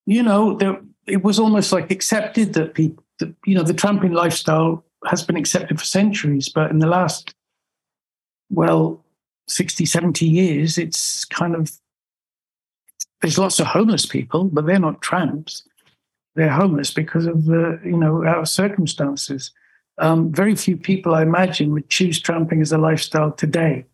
You know, there, it was almost like accepted that people, that, you know, the tramping lifestyle has been accepted for centuries, but in the last, well, 60, 70 years, it's kind of, there's lots of homeless people, but they're not tramps. They're homeless because of the, you know, our circumstances. Um, very few people, I imagine, would choose tramping as a lifestyle today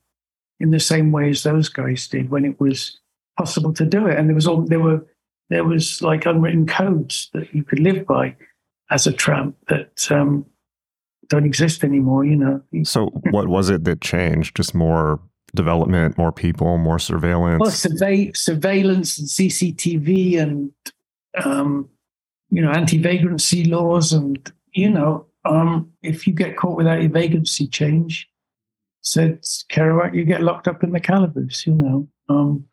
in the same way as those guys did when it was possible to do it. And there was all, there were, there was like unwritten codes that you could live by as a tramp that um, don't exist anymore, you know. So, what was it that changed? Just more development, more people, more surveillance? Well, survey, surveillance and CCTV and, um, you know, anti vagrancy laws. And, you know, um, if you get caught without your vagrancy change, said Kerouac, you get locked up in the calaboose, you know. Um,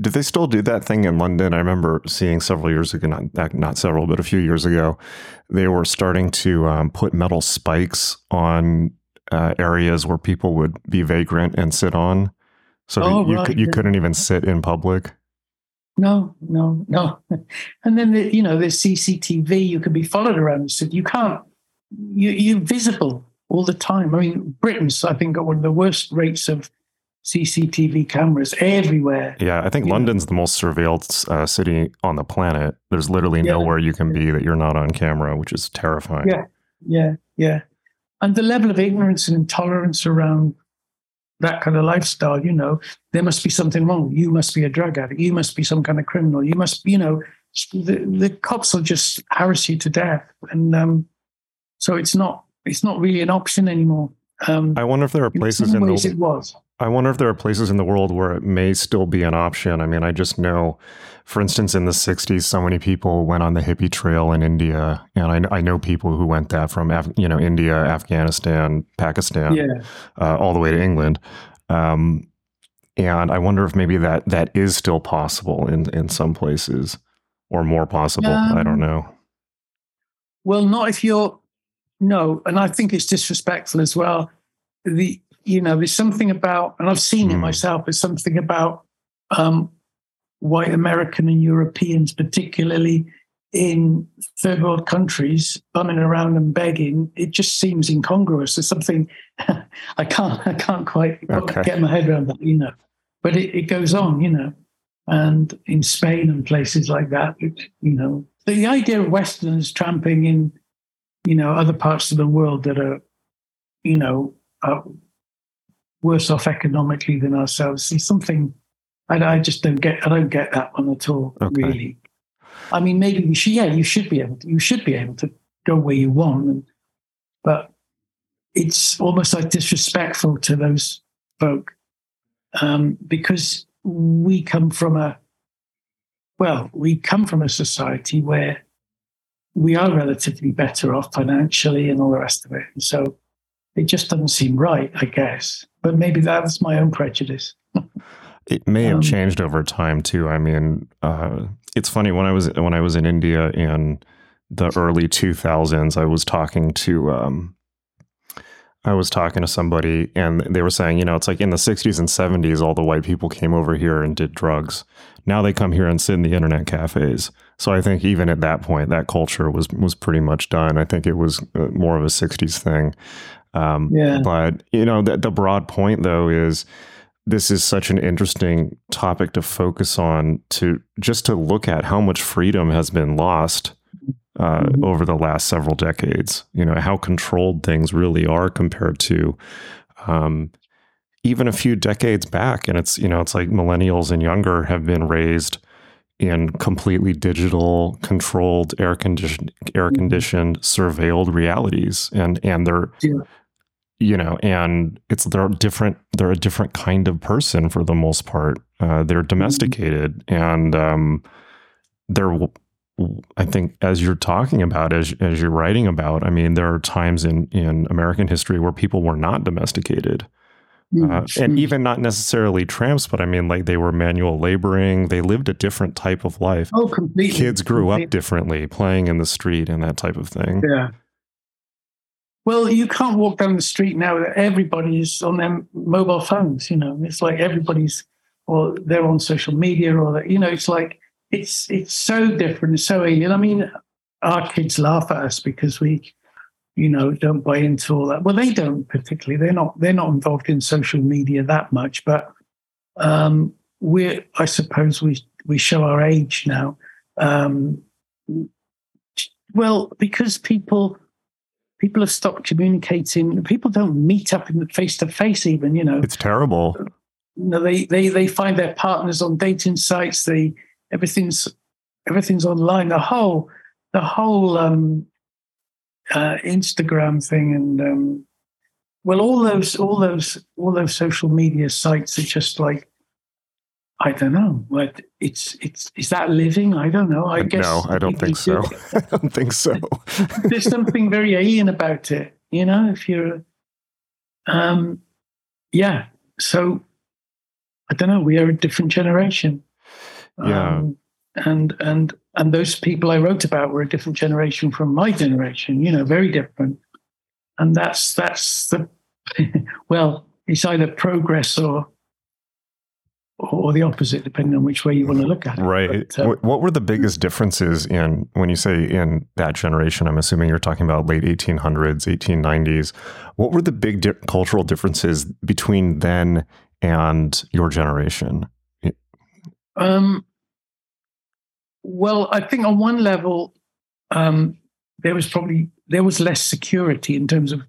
do they still do that thing in London? I remember seeing several years ago, not not several, but a few years ago, they were starting to um, put metal spikes on uh, areas where people would be vagrant and sit on, so oh, you right. you couldn't even sit in public. No, no, no. And then the, you know there's CCTV. You can be followed around the city. You can't. You, you're visible all the time. I mean, Britain's I think got one of the worst rates of CCTV cameras everywhere. Yeah, I think You London's the most surveilled uh, city on the planet. There's literally Yeah. nowhere you can be that you're not on camera, which is terrifying. Yeah. Yeah, yeah. And the level of ignorance and intolerance around that kind of lifestyle, you know, there must be something wrong. You must be a drug addict. You must be some kind of criminal. You must, you know, the, the cops will just harass you to death. And um, so it's not it's not really an option anymore. Um, I wonder if there are in places in ways the it was. I wonder if there are places in the world where it may still be an option. I mean, I just know, for instance, in the 60s, so many people went on the hippie trail in India. And I, I know people who went that from, Af- you know, India, Afghanistan, Pakistan, Yeah. uh, all the way to England. Um, and I wonder if maybe that that is still possible in, in some places or more possible. I Um, don't know. Well, not if you're no, and I think it's disrespectful as well. The you know, there's something about, and I've seen it Hmm. myself. There's something about um, white American and Europeans, particularly in third world countries, bumming around and begging. It just seems incongruous. There's something I can't, I can't quite Okay. get my head around that, you know. But it, it goes on, you know. And in Spain and places like that, it, you know, the idea of Westerners tramping in, you know, other parts of the world that are, you know, are worse off economically than ourselves is something I, I just don't get. I don't get that one at all, Okay. really. I mean, maybe you should. Yeah, you should be able. To, you should be able to go where you want, and, but it's almost like disrespectful to those folk um, because we come from a well, we come from a society where we are relatively better off financially and all the rest of it. And so it just doesn't seem right, I guess. But maybe that's my own prejudice. It may have Um, changed over time too. I mean, uh, it's funny when I was when I was in India in the early 2000s. I was talking to um, I was talking to somebody, and they were saying, you know, it's like in the 60s and 70s, all the white people came over here and did drugs. Now they come here and sit in the internet cafes. So I think even at that point, that culture was was pretty much done. I think it was uh, more of a 60s thing. Um, Yeah. But you know, the, the broad point though is this is such an interesting topic to focus on to just to look at how much freedom has been lost uh, Mhm. over the last several decades. You know how controlled things really are compared to um, even a few decades back. And it's you know it's like millennials and younger have been raised in completely digital, controlled, air conditioned, air conditioned, surveilled realities, and and they're Yeah. You know, and it's they're different. They're a different kind of person for the most part. Uh, they're domesticated, and um, they're. I think as you're talking about, as as you're writing about, I mean, there are times in in American history where people were not domesticated, uh, and even not necessarily tramps, but I mean, like they were manual laboring. They lived a different type of life. oh, completely. Kids grew up differently, playing in the street and that type of thing. Yeah. Well, you can't walk down the street now that everybody's on their mobile phones. You know, it's like everybody's, or they're on social media, or that, you know, it's like it's it's so different, so alien. I mean, our kids laugh at us because we, you know, don't buy into all that. Well, they don't particularly. They're not. They're not involved in social media that much, but um, we're. I suppose we we show our age now. Um, well, because people people have stopped communicating. People don't meet up in face to face, even. You know, It's terrible. you know, they they they find their partners on dating sites. They everything's everything's online. The whole the whole um, uh, Instagram thing and um, well, all those all those all those social media sites are just like I don't know. What it's it's is that living? I don't know. I guess no, I don't think so. I don't think so. there's something very alien about it, you know, if you're um yeah. So I don't know, we are a different generation. Yeah. Um, and and and those people I wrote about were a different generation from my generation, you know, very different. And that's that's the well, it's either progress or or the opposite, depending on which way you want to look at it. Right. But, uh, what were the biggest differences in when you say in that generation? I'm assuming you're talking about late 1800s, 1890s. What were the big di- cultural differences between then and your generation? Um, well, I think on one level, um, there was probably there was less security in terms of,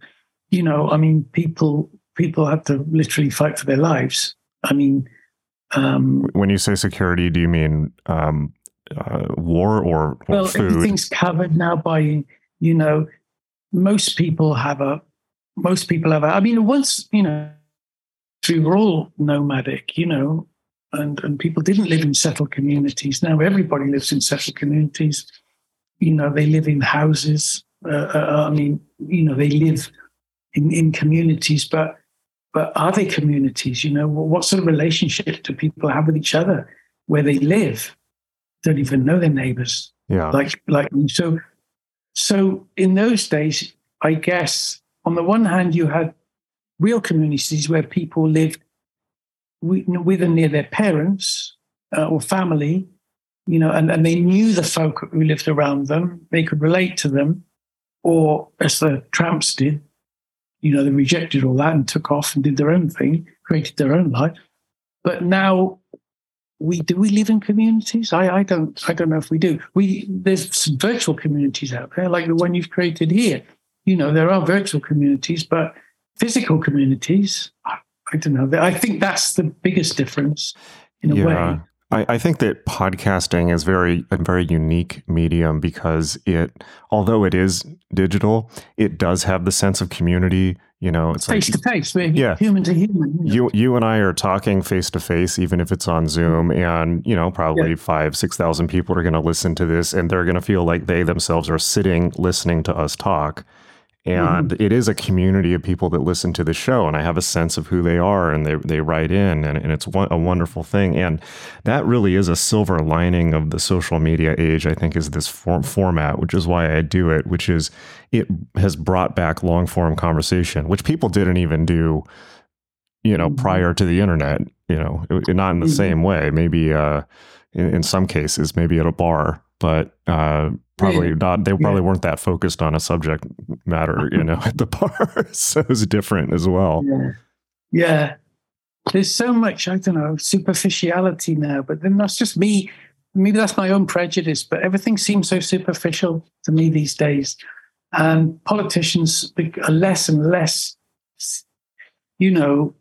you know, I mean, people people had to literally fight for their lives. I mean, um, when you say security, do you mean um, uh, war or, or well, food? everything's covered now by you know. Most people have a. Most people have a. I mean, once you know, we were all nomadic, you know, and and people didn't live in settled communities. Now everybody lives in settled communities. You know, they live in houses. Uh, uh, I mean, you know, they live in in communities, but but are they communities? You know, what sort of relationship do people have with each other where they live? Don't even know their neighbors. Yeah. Like, like, so, so in those days, I guess on the one hand, you had real communities where people lived with and near their parents uh, or family, you know, and, and they knew the folk who lived around them. They could relate to them, or as the tramps did, you know, they rejected all that and took off and did their own thing, created their own life. But now we do we live in communities? I, I don't I don't know if we do. We there's some virtual communities out there, like the one you've created here. You know, there are virtual communities, but physical communities, I, I don't know. I think that's the biggest difference in a yeah. way. I, I, think that podcasting is very a very unique medium because it, although it is digital, it does have the sense of community. You know, it's face like, to face, yeah, human to human. You, know? you you and I are talking face to face, even if it's on Zoom, and you know, probably yeah. five six thousand people are going to listen to this, and they're going to feel like they themselves are sitting listening to us talk. And mm-hmm. it is a community of people that listen to the show, and I have a sense of who they are, and they, they write in, and, and it's one, a wonderful thing. And that really is a silver lining of the social media age, I think, is this form, format, which is why I do it, which is it has brought back long form conversation, which people didn't even do, you know, mm-hmm. prior to the internet, you know, not in the mm-hmm. same way. Maybe uh, in, in some cases, maybe at a bar, but uh, probably yeah. not. They probably yeah. weren't that focused on a subject matter, you know, at the bar. so it was different as well. Yeah. yeah. There's so much, I don't know, superficiality now, but then that's just me. Maybe that's my own prejudice, but everything seems so superficial to me these days. And politicians are less and less, you know,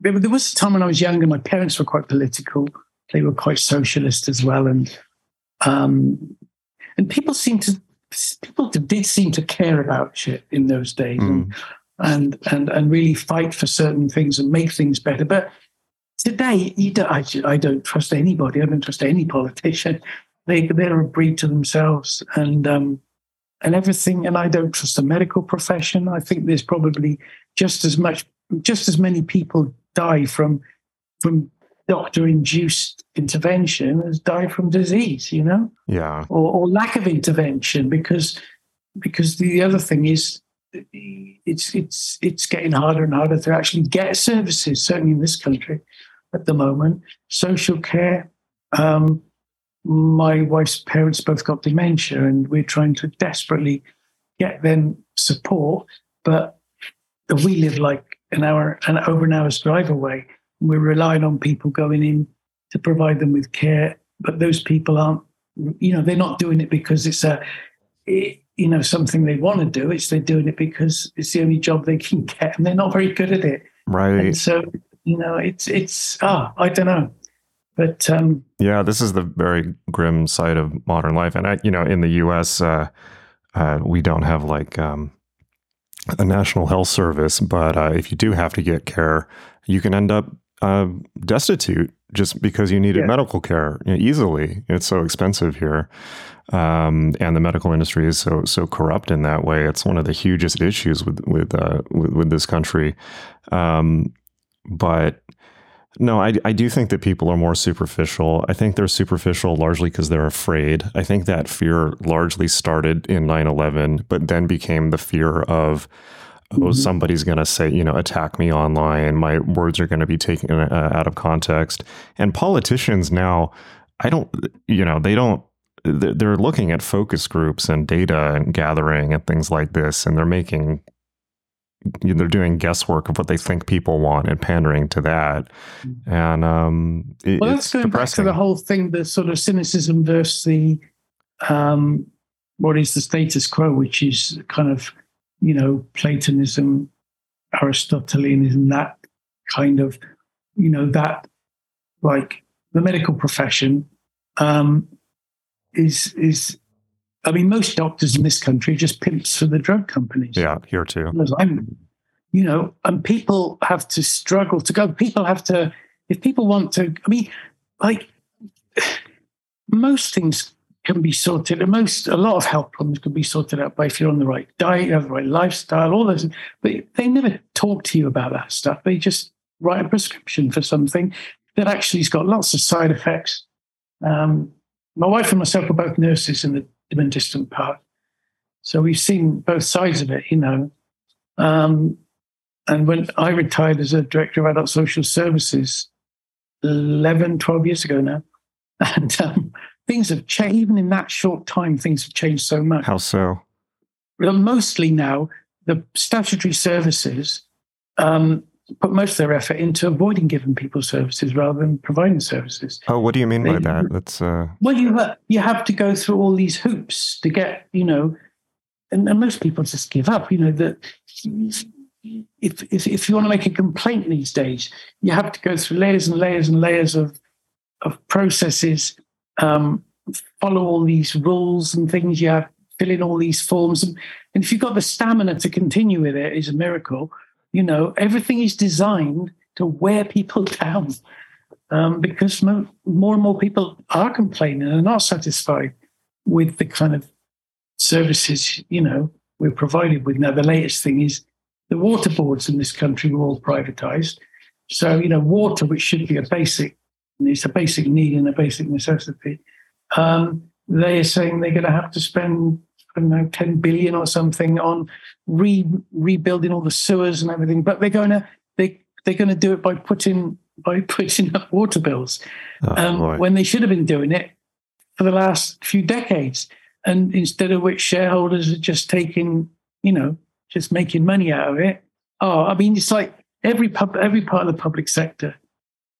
there was a time when I was younger, my parents were quite political. They were quite socialist as well. And um, and people seem to people did seem to care about shit in those days mm. and, and and really fight for certain things and make things better. But today, you don't, I, I don't trust anybody. I don't trust any politician. They they're a breed to themselves, and um, and everything. And I don't trust the medical profession. I think there's probably just as much, just as many people die from from doctor induced intervention has died from disease, you know? Yeah. Or, or, lack of intervention because because the other thing is it's it's it's getting harder and harder to actually get services, certainly in this country at the moment. Social care. Um, my wife's parents both got dementia, and we're trying to desperately get them support. But we live like an hour, an over an hour's drive away we're relying on people going in to provide them with care, but those people aren't, you know, they're not doing it because it's a, it, you know, something they want to do. It's they're doing it because it's the only job they can get, and they're not very good at it. Right. And so, you know, it's it's ah, I don't know. But um, yeah, this is the very grim side of modern life, and I, you know, in the U.S., uh, uh, we don't have like um, a national health service, but uh, if you do have to get care, you can end up uh, destitute just because you needed yeah. medical care you know, easily. It's so expensive here, um, and the medical industry is so so corrupt in that way. It's one of the hugest issues with with uh, with, with, this country. Um, but no, I, I do think that people are more superficial. I think they're superficial largely because they're afraid. I think that fear largely started in 9 11, but then became the fear of oh, mm-hmm. somebody's going to say, you know, attack me online. My words are going to be taken uh, out of context. And politicians now, I don't, you know, they don't, they're looking at focus groups and data and gathering and things like this, and they're making, they're doing guesswork of what they think people want and pandering to that. Mm-hmm. And um, it, well, that's going depressing. back to the whole thing, the sort of cynicism versus the, um, what is the status quo, which is kind of you know, Platonism, Aristotelianism, that kind of, you know, that like the medical profession um, is is. I mean, most doctors in this country are just pimps for the drug companies. Yeah, here too. I'm, you know, and people have to struggle to go. People have to, if people want to. I mean, like most things can be sorted. And most, a lot of health problems can be sorted out by if you're on the right diet, you have the right lifestyle, all those. But they never talk to you about that stuff. They just write a prescription for something that actually has got lots of side effects. Um, my wife and myself are both nurses in the distant part. So we've seen both sides of it, you know. Um, and when I retired as a director of adult social services 11, 12 years ago now, and um, things have changed. Even in that short time, things have changed so much. How so? Well, mostly now, the statutory services um, put most of their effort into avoiding giving people services rather than providing services. Oh, what do you mean they, by that? That's uh... well, you ha- you have to go through all these hoops to get, you know, and, and most people just give up. You know that if, if if you want to make a complaint these days, you have to go through layers and layers and layers of of processes um, follow all these rules and things. You have fill in all these forms, and, if you've got the stamina to continue with it, is a miracle. You know, everything is designed to wear people down um, because more, more and more people are complaining and not satisfied with the kind of services you know we're provided with. Now, the latest thing is the water boards in this country were all privatized. So, you know, water, which should be a basic it's a basic need and a basic necessity. Um, they are saying they're going to have to spend, I don't know, 10 billion or something on re- rebuilding all the sewers and everything. But they're going to they they're going to do it by putting by putting up water bills oh, um, when they should have been doing it for the last few decades. And instead of which shareholders are just taking, you know, just making money out of it. Oh, I mean, it's like every pub, every part of the public sector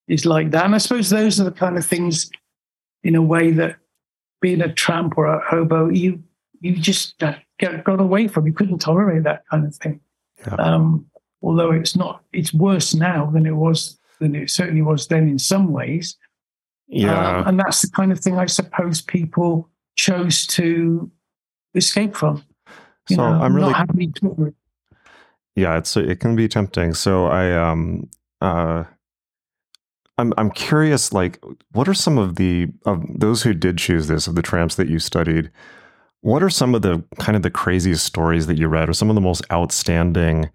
is like that. And I suppose those are the kind of things, in a way, that being a tramp or a hobo, you you just uh, get, got away from. You couldn't tolerate that kind of thing. Yeah. Um, although it's not, it's worse now than it was than it certainly was then in some ways. Yeah, um, and that's the kind of thing I suppose people chose to escape from. You so know, I'm really yeah, it's it can be tempting. So I um uh I'm I'm curious, like, what are some of the of those who did choose this of the tramps that you studied? What are some of the kind of the craziest stories that you read, or some of the most outstanding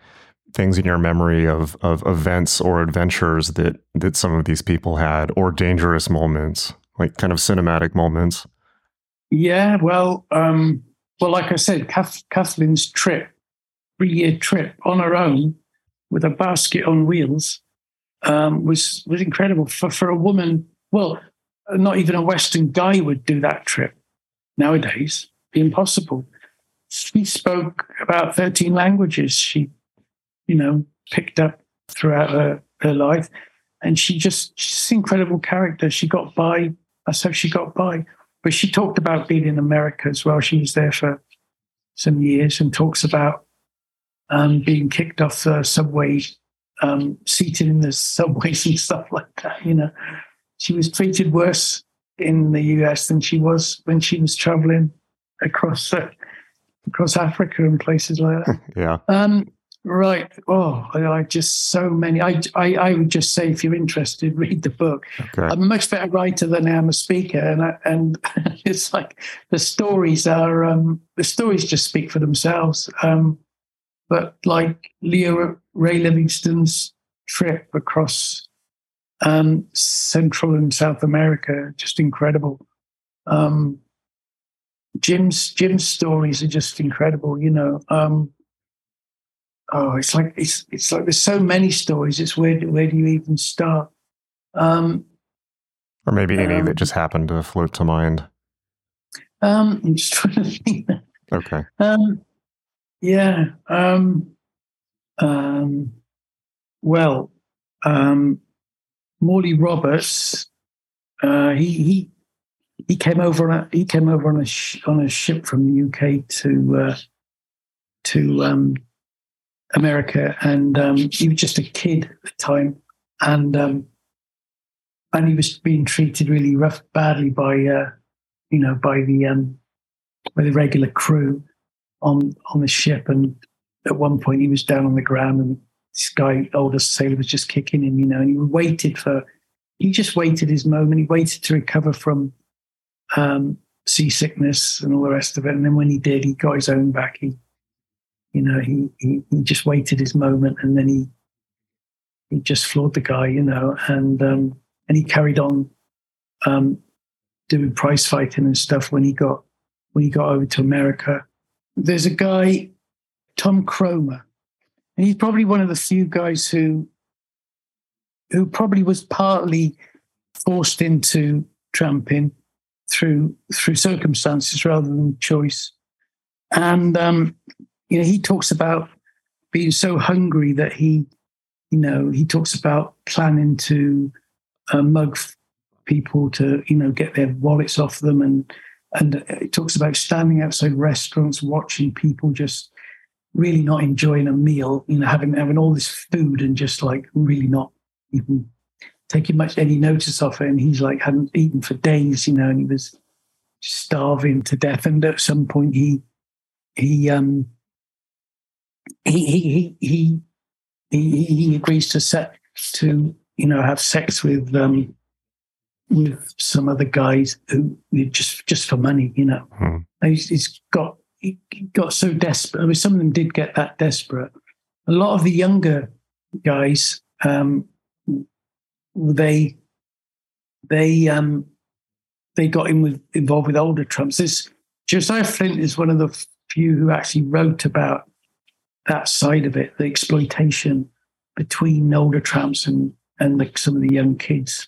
things in your memory of of events or adventures that that some of these people had, or dangerous moments, like kind of cinematic moments? Yeah, well, um, well, like I said, Kath- Kathleen's trip, three year trip on her own with a basket on wheels um, was was incredible for for a woman. Well, not even a Western guy would do that trip nowadays. Be impossible. She spoke about thirteen languages. She, you know, picked up throughout her, her life, and she just she's an incredible character. She got by. That's how she got by. But she talked about being in America as well. She was there for some years and talks about um, being kicked off the subway um, seated in the subways and stuff like that. You know, she was treated worse in the US than she was when she was traveling across uh, across Africa and places like that. yeah. Um, right. Oh, I, I, just so many. I, I, I would just say if you're interested, read the book. Okay. I'm a much better writer than I am a speaker, and I, and it's like the stories are um, the stories just speak for themselves. Um, but like Leon Ray Livingston's trip across um, Central and South America, just incredible. Um, Jim's Jim's stories are just incredible. You know, um, oh, it's like it's it's like there's so many stories. It's where where do you even start? Um, or maybe any um, that just happened to float to mind. Um, I'm just trying to think. Okay. Um, yeah. Um, um, well, um, Morley Roberts, uh, he he he came over on a he came over on a sh- on a ship from the UK to uh, to um, America, and um, he was just a kid at the time, and um, and he was being treated really rough, badly by uh, you know by the um, by the regular crew on on the ship, and at one point he was down on the ground, and this guy, older sailor, was just kicking him, you know, and he waited for he just waited his moment. He waited to recover from um, seasickness and all the rest of it, and then when he did, he got his own back. He you know, he, he, he just waited his moment and then he he just floored the guy, you know, and um, and he carried on um, doing prize fighting and stuff when he got when he got over to America. There's a guy, Tom Kromer, and he's probably one of the few guys who who probably was partly forced into tramping through through circumstances rather than choice. And um, you know, he talks about being so hungry that he, you know, he talks about planning to uh, mug people to, you know, get their wallets off them, and and it talks about standing outside restaurants, watching people just really not enjoying a meal, you know, having having all this food and just like really not even taking much any notice of it. And he's like hadn't eaten for days, you know, and he was starving to death. And at some point, he he um he he he he he agrees to set to you know have sex with um with some other guys who just just for money you know hmm. he's, he's got got so desperate. I mean some of them did get that desperate. A lot of the younger guys um they they um they got in with involved with older tramps this Josiah Flynt is one of the few who actually wrote about that side of it, the exploitation between older tramps and and the, some of the young kids,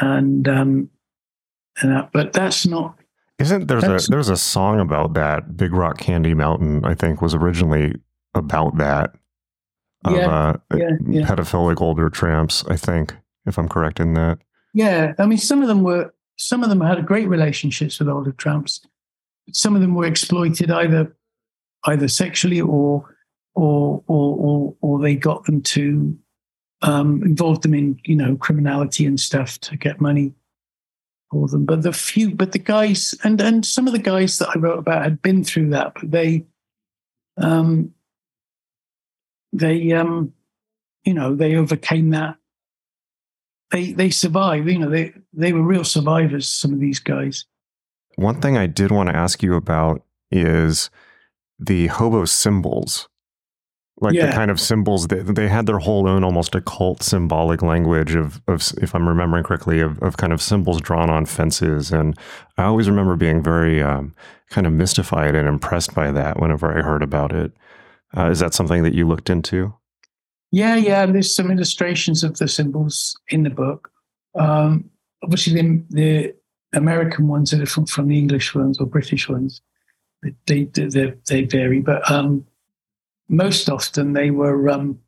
and um, and that, but that's not. Isn't there's a there's a song about that? Big Rock Candy Mountain, I think, was originally about that. Of, yeah, uh, yeah, yeah. pedophilic older tramps. I think, if I'm correct in that. Yeah, I mean, some of them were some of them had great relationships with older tramps. Some of them were exploited either either sexually or or or or, or they got them to um, involve them in you know criminality and stuff to get money for them. But the few, but the guys and and some of the guys that I wrote about had been through that, but they um they um you know they overcame that. They they survived. You know they they were real survivors. Some of these guys. One thing I did want to ask you about is the hobo symbols like yeah. the kind of symbols that they had their whole own almost occult symbolic language of, of if I'm remembering correctly, of, of kind of symbols drawn on fences. And I always remember being very um, kind of mystified and impressed by that whenever I heard about it. Uh, is that something that you looked into? Yeah, yeah. There's some illustrations of the symbols in the book. Um, obviously, the, the American ones are different from the English ones or British ones they they, they vary, but um, most often they were um,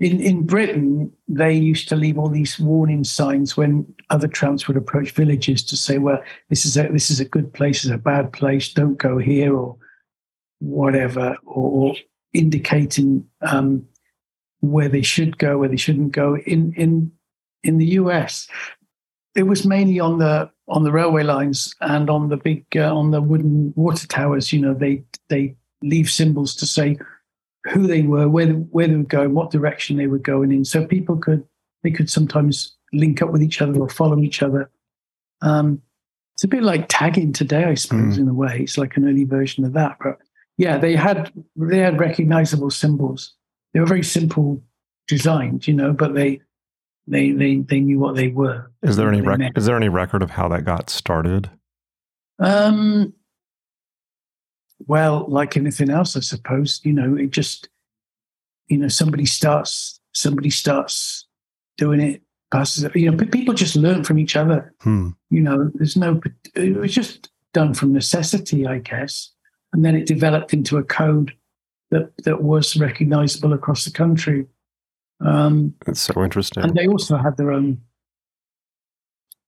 in in Britain. They used to leave all these warning signs when other tramps would approach villages to say, "Well, this is a this is a good place, is a bad place. Don't go here," or whatever, or, or indicating um, where they should go, where they shouldn't go. In in in the US, it was mainly on the on the railway lines and on the big uh, on the wooden water towers. You know, they they leave symbols to say who they were, where they, where they were going, what direction they were going in, so people could they could sometimes link up with each other or follow each other. Um, it's a bit like tagging today, I suppose, mm. in a way. It's like an early version of that. But yeah, they had they had recognizable symbols. They were very simple designed, you know, but they they they they knew what they were. Is there any rec- is there any record of how that got started? Um. Well, like anything else, I suppose you know it just you know, somebody starts somebody starts doing it, passes it. You know, people just learn from each other. Hmm. You know, there's no. It was just done from necessity, I guess, and then it developed into a code that that was recognizable across the country. Um, It's so interesting. and they also had their own.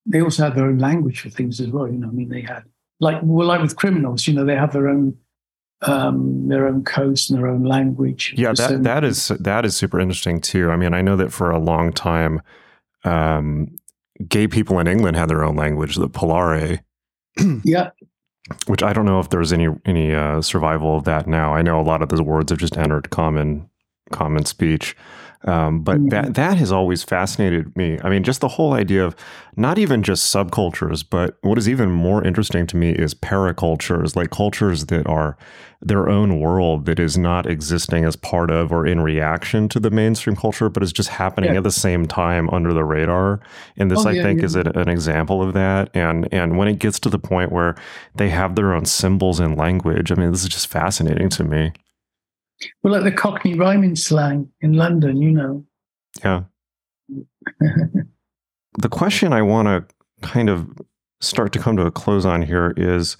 They also had their own language for things as well. You know, I mean, they had like well, like with criminals. You know, they have their own um, their own codes and their own language. Yeah, that certain that is that is super interesting too. I mean, I know that for a long time, um, gay people in England had their own language, the Polari, Yeah, which I don't know if there's any any uh, survival of that now. I know a lot of those words have just entered common common speech. Um, but Mhm. that that has always fascinated me. I mean, just the whole idea of not even just subcultures, but what is even more interesting to me is paracultures, like cultures that are their own world that is not existing as part of or in reaction to the mainstream culture, but is just happening Yeah. at the same time under the radar. And this, Oh, I yeah, think, yeah. is an, an example of that. And and when it gets to the point where they have their own symbols and language, I mean, this is just fascinating to me. Well, like the Cockney rhyming slang in London. You know, Yeah. the question I want to kind of start to come to a close on here is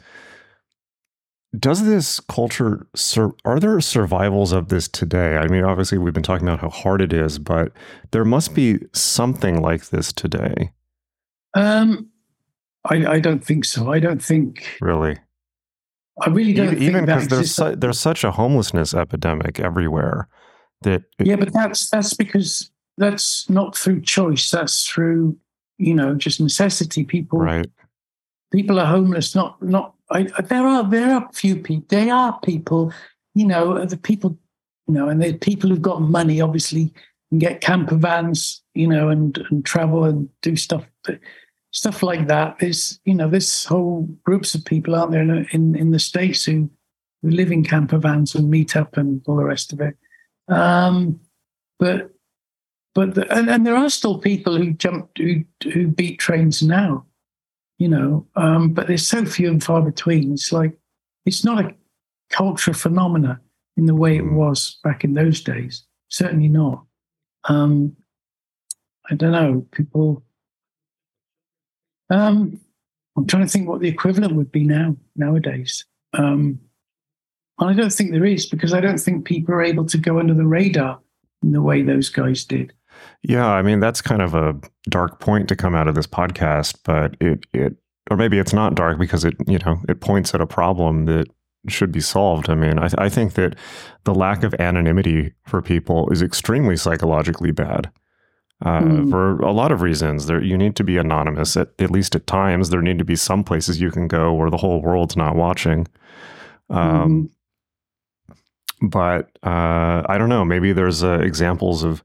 does this culture sur- are there survivals of this today i mean obviously we've been talking about how hard it is but there must be something like this today um, I, I don't think so. I don't think. really I really don't even because there's su- there's such a homelessness epidemic everywhere that it- yeah, but that's that's because that's not through choice. That's through you know just necessity. People right people are homeless. Not not. I, there are there are few people. There are people. You know uh, the people. You know, and the people who've got money. Obviously, can get camper vans. You know, and and travel and do stuff. Stuff like that. There's you know there's whole groups of people out there in in, in the states who who live in camper vans and meet up and all the rest of it. Um, but but the, and, and there are still people who jump who who beat trains now you know um, but there's so few and far between it's like it's not a cultural phenomena in the way it Mm. was back in those days certainly not um, i don't know people um, i'm trying to think what the equivalent would be now nowadays um, i don't think there is because i don't think people are able to go under the radar in the way those guys did Yeah, I mean that's kind of a dark point to come out of this podcast, but it it or maybe it's not dark because it you know it points at a problem that should be solved. I mean, I, I think that the lack of anonymity for people is extremely psychologically bad. Uh, Mm. For a lot of reasons, there you need to be anonymous. At, at least at times, there need to be some places you can go where the whole world's not watching. Um, but uh, I don't know. Maybe there's uh, examples of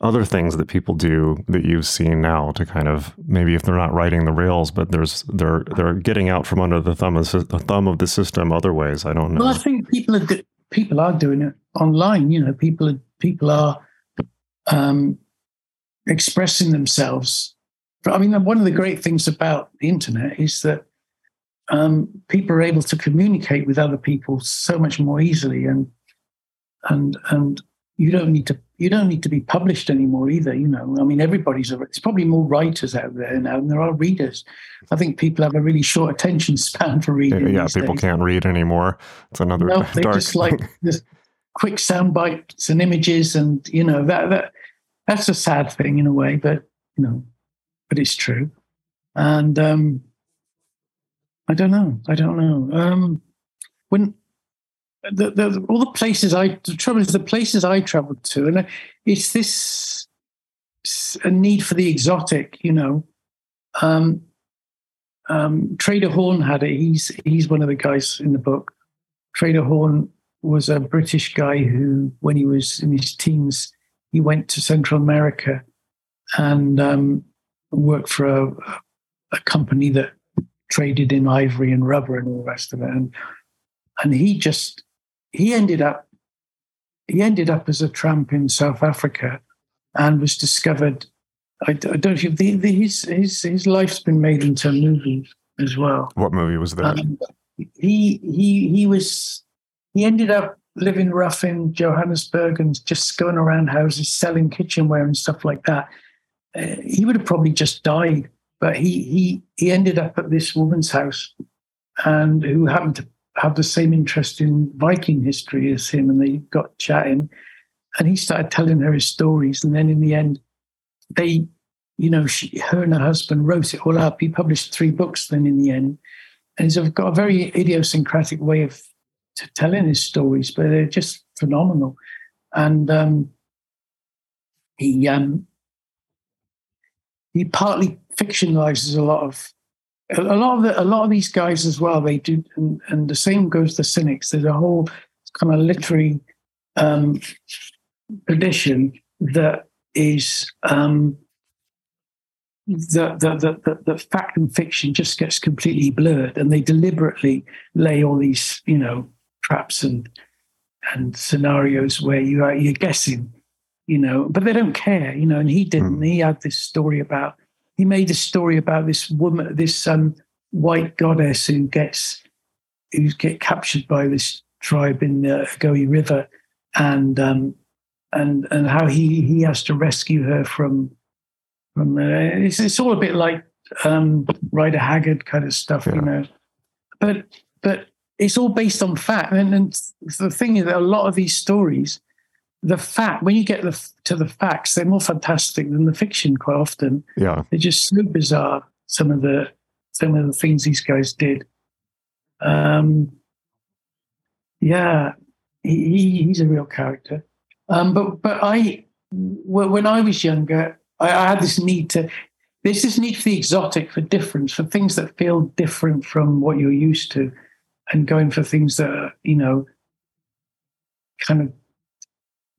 other things that people do that you've seen now to kind of maybe if they're not writing the rails, but there's they're they're getting out from under the thumb of the thumb of the system other ways. I don't know. Well, I think people are do- people are doing it online. You know, people are people are um, expressing themselves. I mean, one of the great things about the internet is that um, people are able to communicate with other people so much more easily, and and and you don't need to you don't need to be published anymore either. You know, I mean, everybody's a, it's probably more writers out there now than there are readers. I think people have a really short attention span for reading. yeah, people days. can't read anymore. It's another No, they just like quick sound bites and images, and you know that that that's a sad thing in a way, but you know, but it's true. And um, I don't know. I don't know. Um, when the, the all the places I the trouble is the places I travelled to, and it's this a need for the exotic. You know, um, um, Trader Horn had it. He's he's one of the guys in the book. Trader Horn was a British guy who, when he was in his teens, he went to Central America and um, worked for a, a company that traded in ivory and rubber and all the rest of it. And and he just he ended up he ended up as a tramp in South Africa and was discovered. I, I don't know if the, the, his his his life's been made into a movie as well. What movie was that? Um, he he he was he ended up living rough in Johannesburg and just going around houses selling kitchenware and stuff like that, uh, he would have probably just died. But he he he ended up at this woman's house, and who happened to have the same interest in Viking history as him, and they got chatting, and he started telling her his stories, and then in the end, they, you know, she, her and her husband wrote it all up. He published three books. Then in the end, and he's got a very idiosyncratic way of telling his stories, but they're just phenomenal. And um, he um, he partly fictionalizes a lot of a lot of the, a lot of these guys as well. They do, and, and the same goes to cynics. There's a whole kind of literary um, tradition that is um, the, the, the, the, fact and fiction just gets completely blurred, and they deliberately lay all these, you know, traps and and scenarios where you are you're guessing, you know, but they don't care, you know. And he didn't. Mm. He had this story about he made a story about this woman, this um, white goddess who gets who get captured by this tribe in the Ogowe River, and um, and and how he he has to rescue her from from uh, it's it's all a bit like um, Rider Haggard kind of stuff, yeah. you know. But but it's all based on fact, and, and the thing is that a lot of these stories, the fact when you get the, to the facts, they're more fantastic than the fiction. Quite often, yeah, they're just so bizarre. Some of the some of the things these guys did. Um, yeah, he, he's a real character. Um, but but I, when I was younger, I, I had this need to. There's this need for the exotic, for difference, for things that feel different from what you're used to, and going for things that are, you know, kind of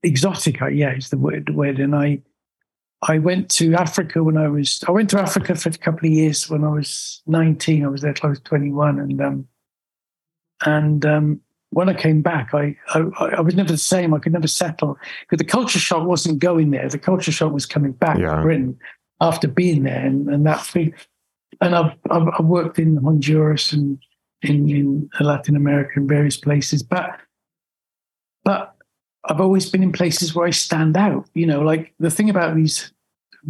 exotic. Yeah, is the word. The word. And I, I went to Africa when I was. I went to Africa for a couple of years when I was 19. I was there close to 21, and um, and um, when I came back, I, I, I was never the same. I could never settle because the culture shock wasn't going there. The culture shock was coming back yeah. to Britain after being there, and, and that thing. And I've, I've, I've worked in Honduras and in, in Latin America and various places, but but I've always been in places where I stand out. You know, like the thing about these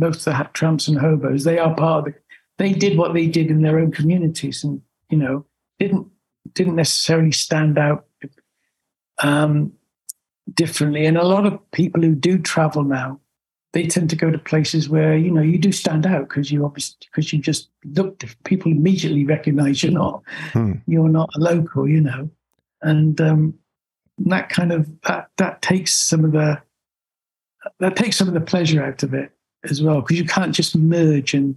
of the tramps and hobos, they are part of the. They did what they did in their own communities, and you know, didn't didn't necessarily stand out um, differently. And a lot of people who do travel now, they tend to go to places where you know you do stand out because you obviously because you just look. People immediately recognize you're not hmm. you're not a local, you know, and um, that kind of that that takes some of the that takes some of the pleasure out of it as well because you can't just merge and,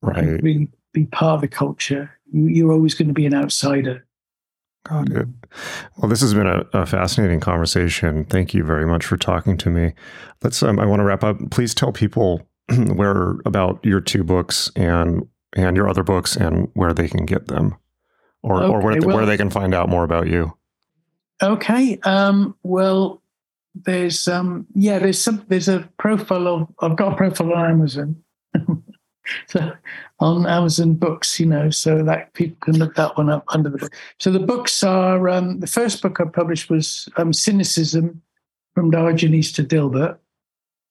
right. and really be part of the culture. You, are always going to be an outsider. Got it. Well, this has been a, a, fascinating conversation. Thank you very much for talking to me. Let's. Um, I want to wrap up. Please tell people where about your two books and and your other books and where they can get them, or okay, or where, well, where they can find out more about you. Okay. Um, well, there's um, yeah, there's some there's a profile of I've got a profile on Amazon. so on Amazon Books, you know, so that people can look that one up under the book. So the books are um, the first book I published was um, Cynicism from Diogenes to Dilbert,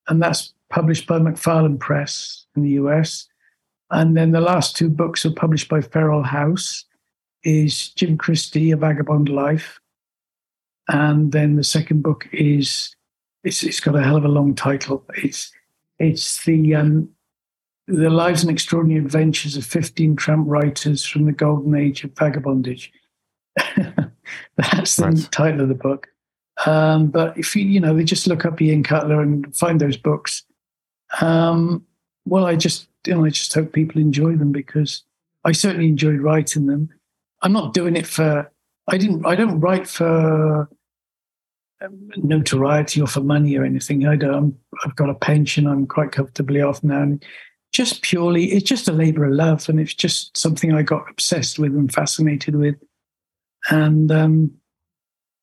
and that's published by McFarland Press in the US. And then the last two books are published by Feral House, is Jim Christy, A Vagabond Life. And then the second book is it's, it's got a hell of a long title. It's it's the um, the Lives and Extraordinary Adventures of 15 Tramp Writers from the Golden Age of Vagabondage. That's the nice. title of the book. Um, but if you, you know, they just look up Ian Cutler and find those books. Um, well, I just, you know, I just hope people enjoy them because I certainly enjoyed writing them. I'm not doing it for, I didn't, I don't write for um, notoriety or for money or anything. I don't, I've got a pension. I'm quite comfortably off now. And just purely, it's just a labor of love. And it's just something I got obsessed with and fascinated with. And um,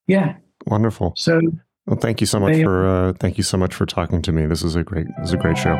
yeah. Wonderful. So, well, thank you so much for, uh, thank you so much for talking to me. This is a great, this is a great show.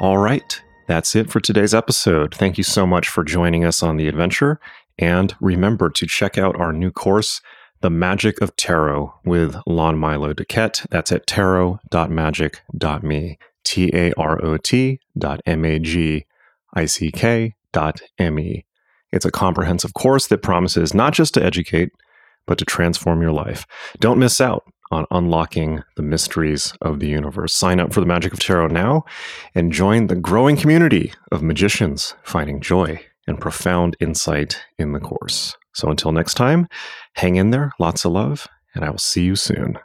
All right, that's it for today's episode. Thank you so much for joining us on the adventure. And remember to check out our new course, The Magick of Tarot, with Lon Milo DuQuette. That's at tarot.magick.me. T A R O T dot M A G I C K dot M E. It's a comprehensive course that promises not just to educate, but to transform your life. Don't miss out on unlocking the mysteries of the universe. Sign up for the Magick of Tarot now and join the growing community of magicians finding joy and profound insight in the course. So until next time, hang in there, lots of love, and I will see you soon.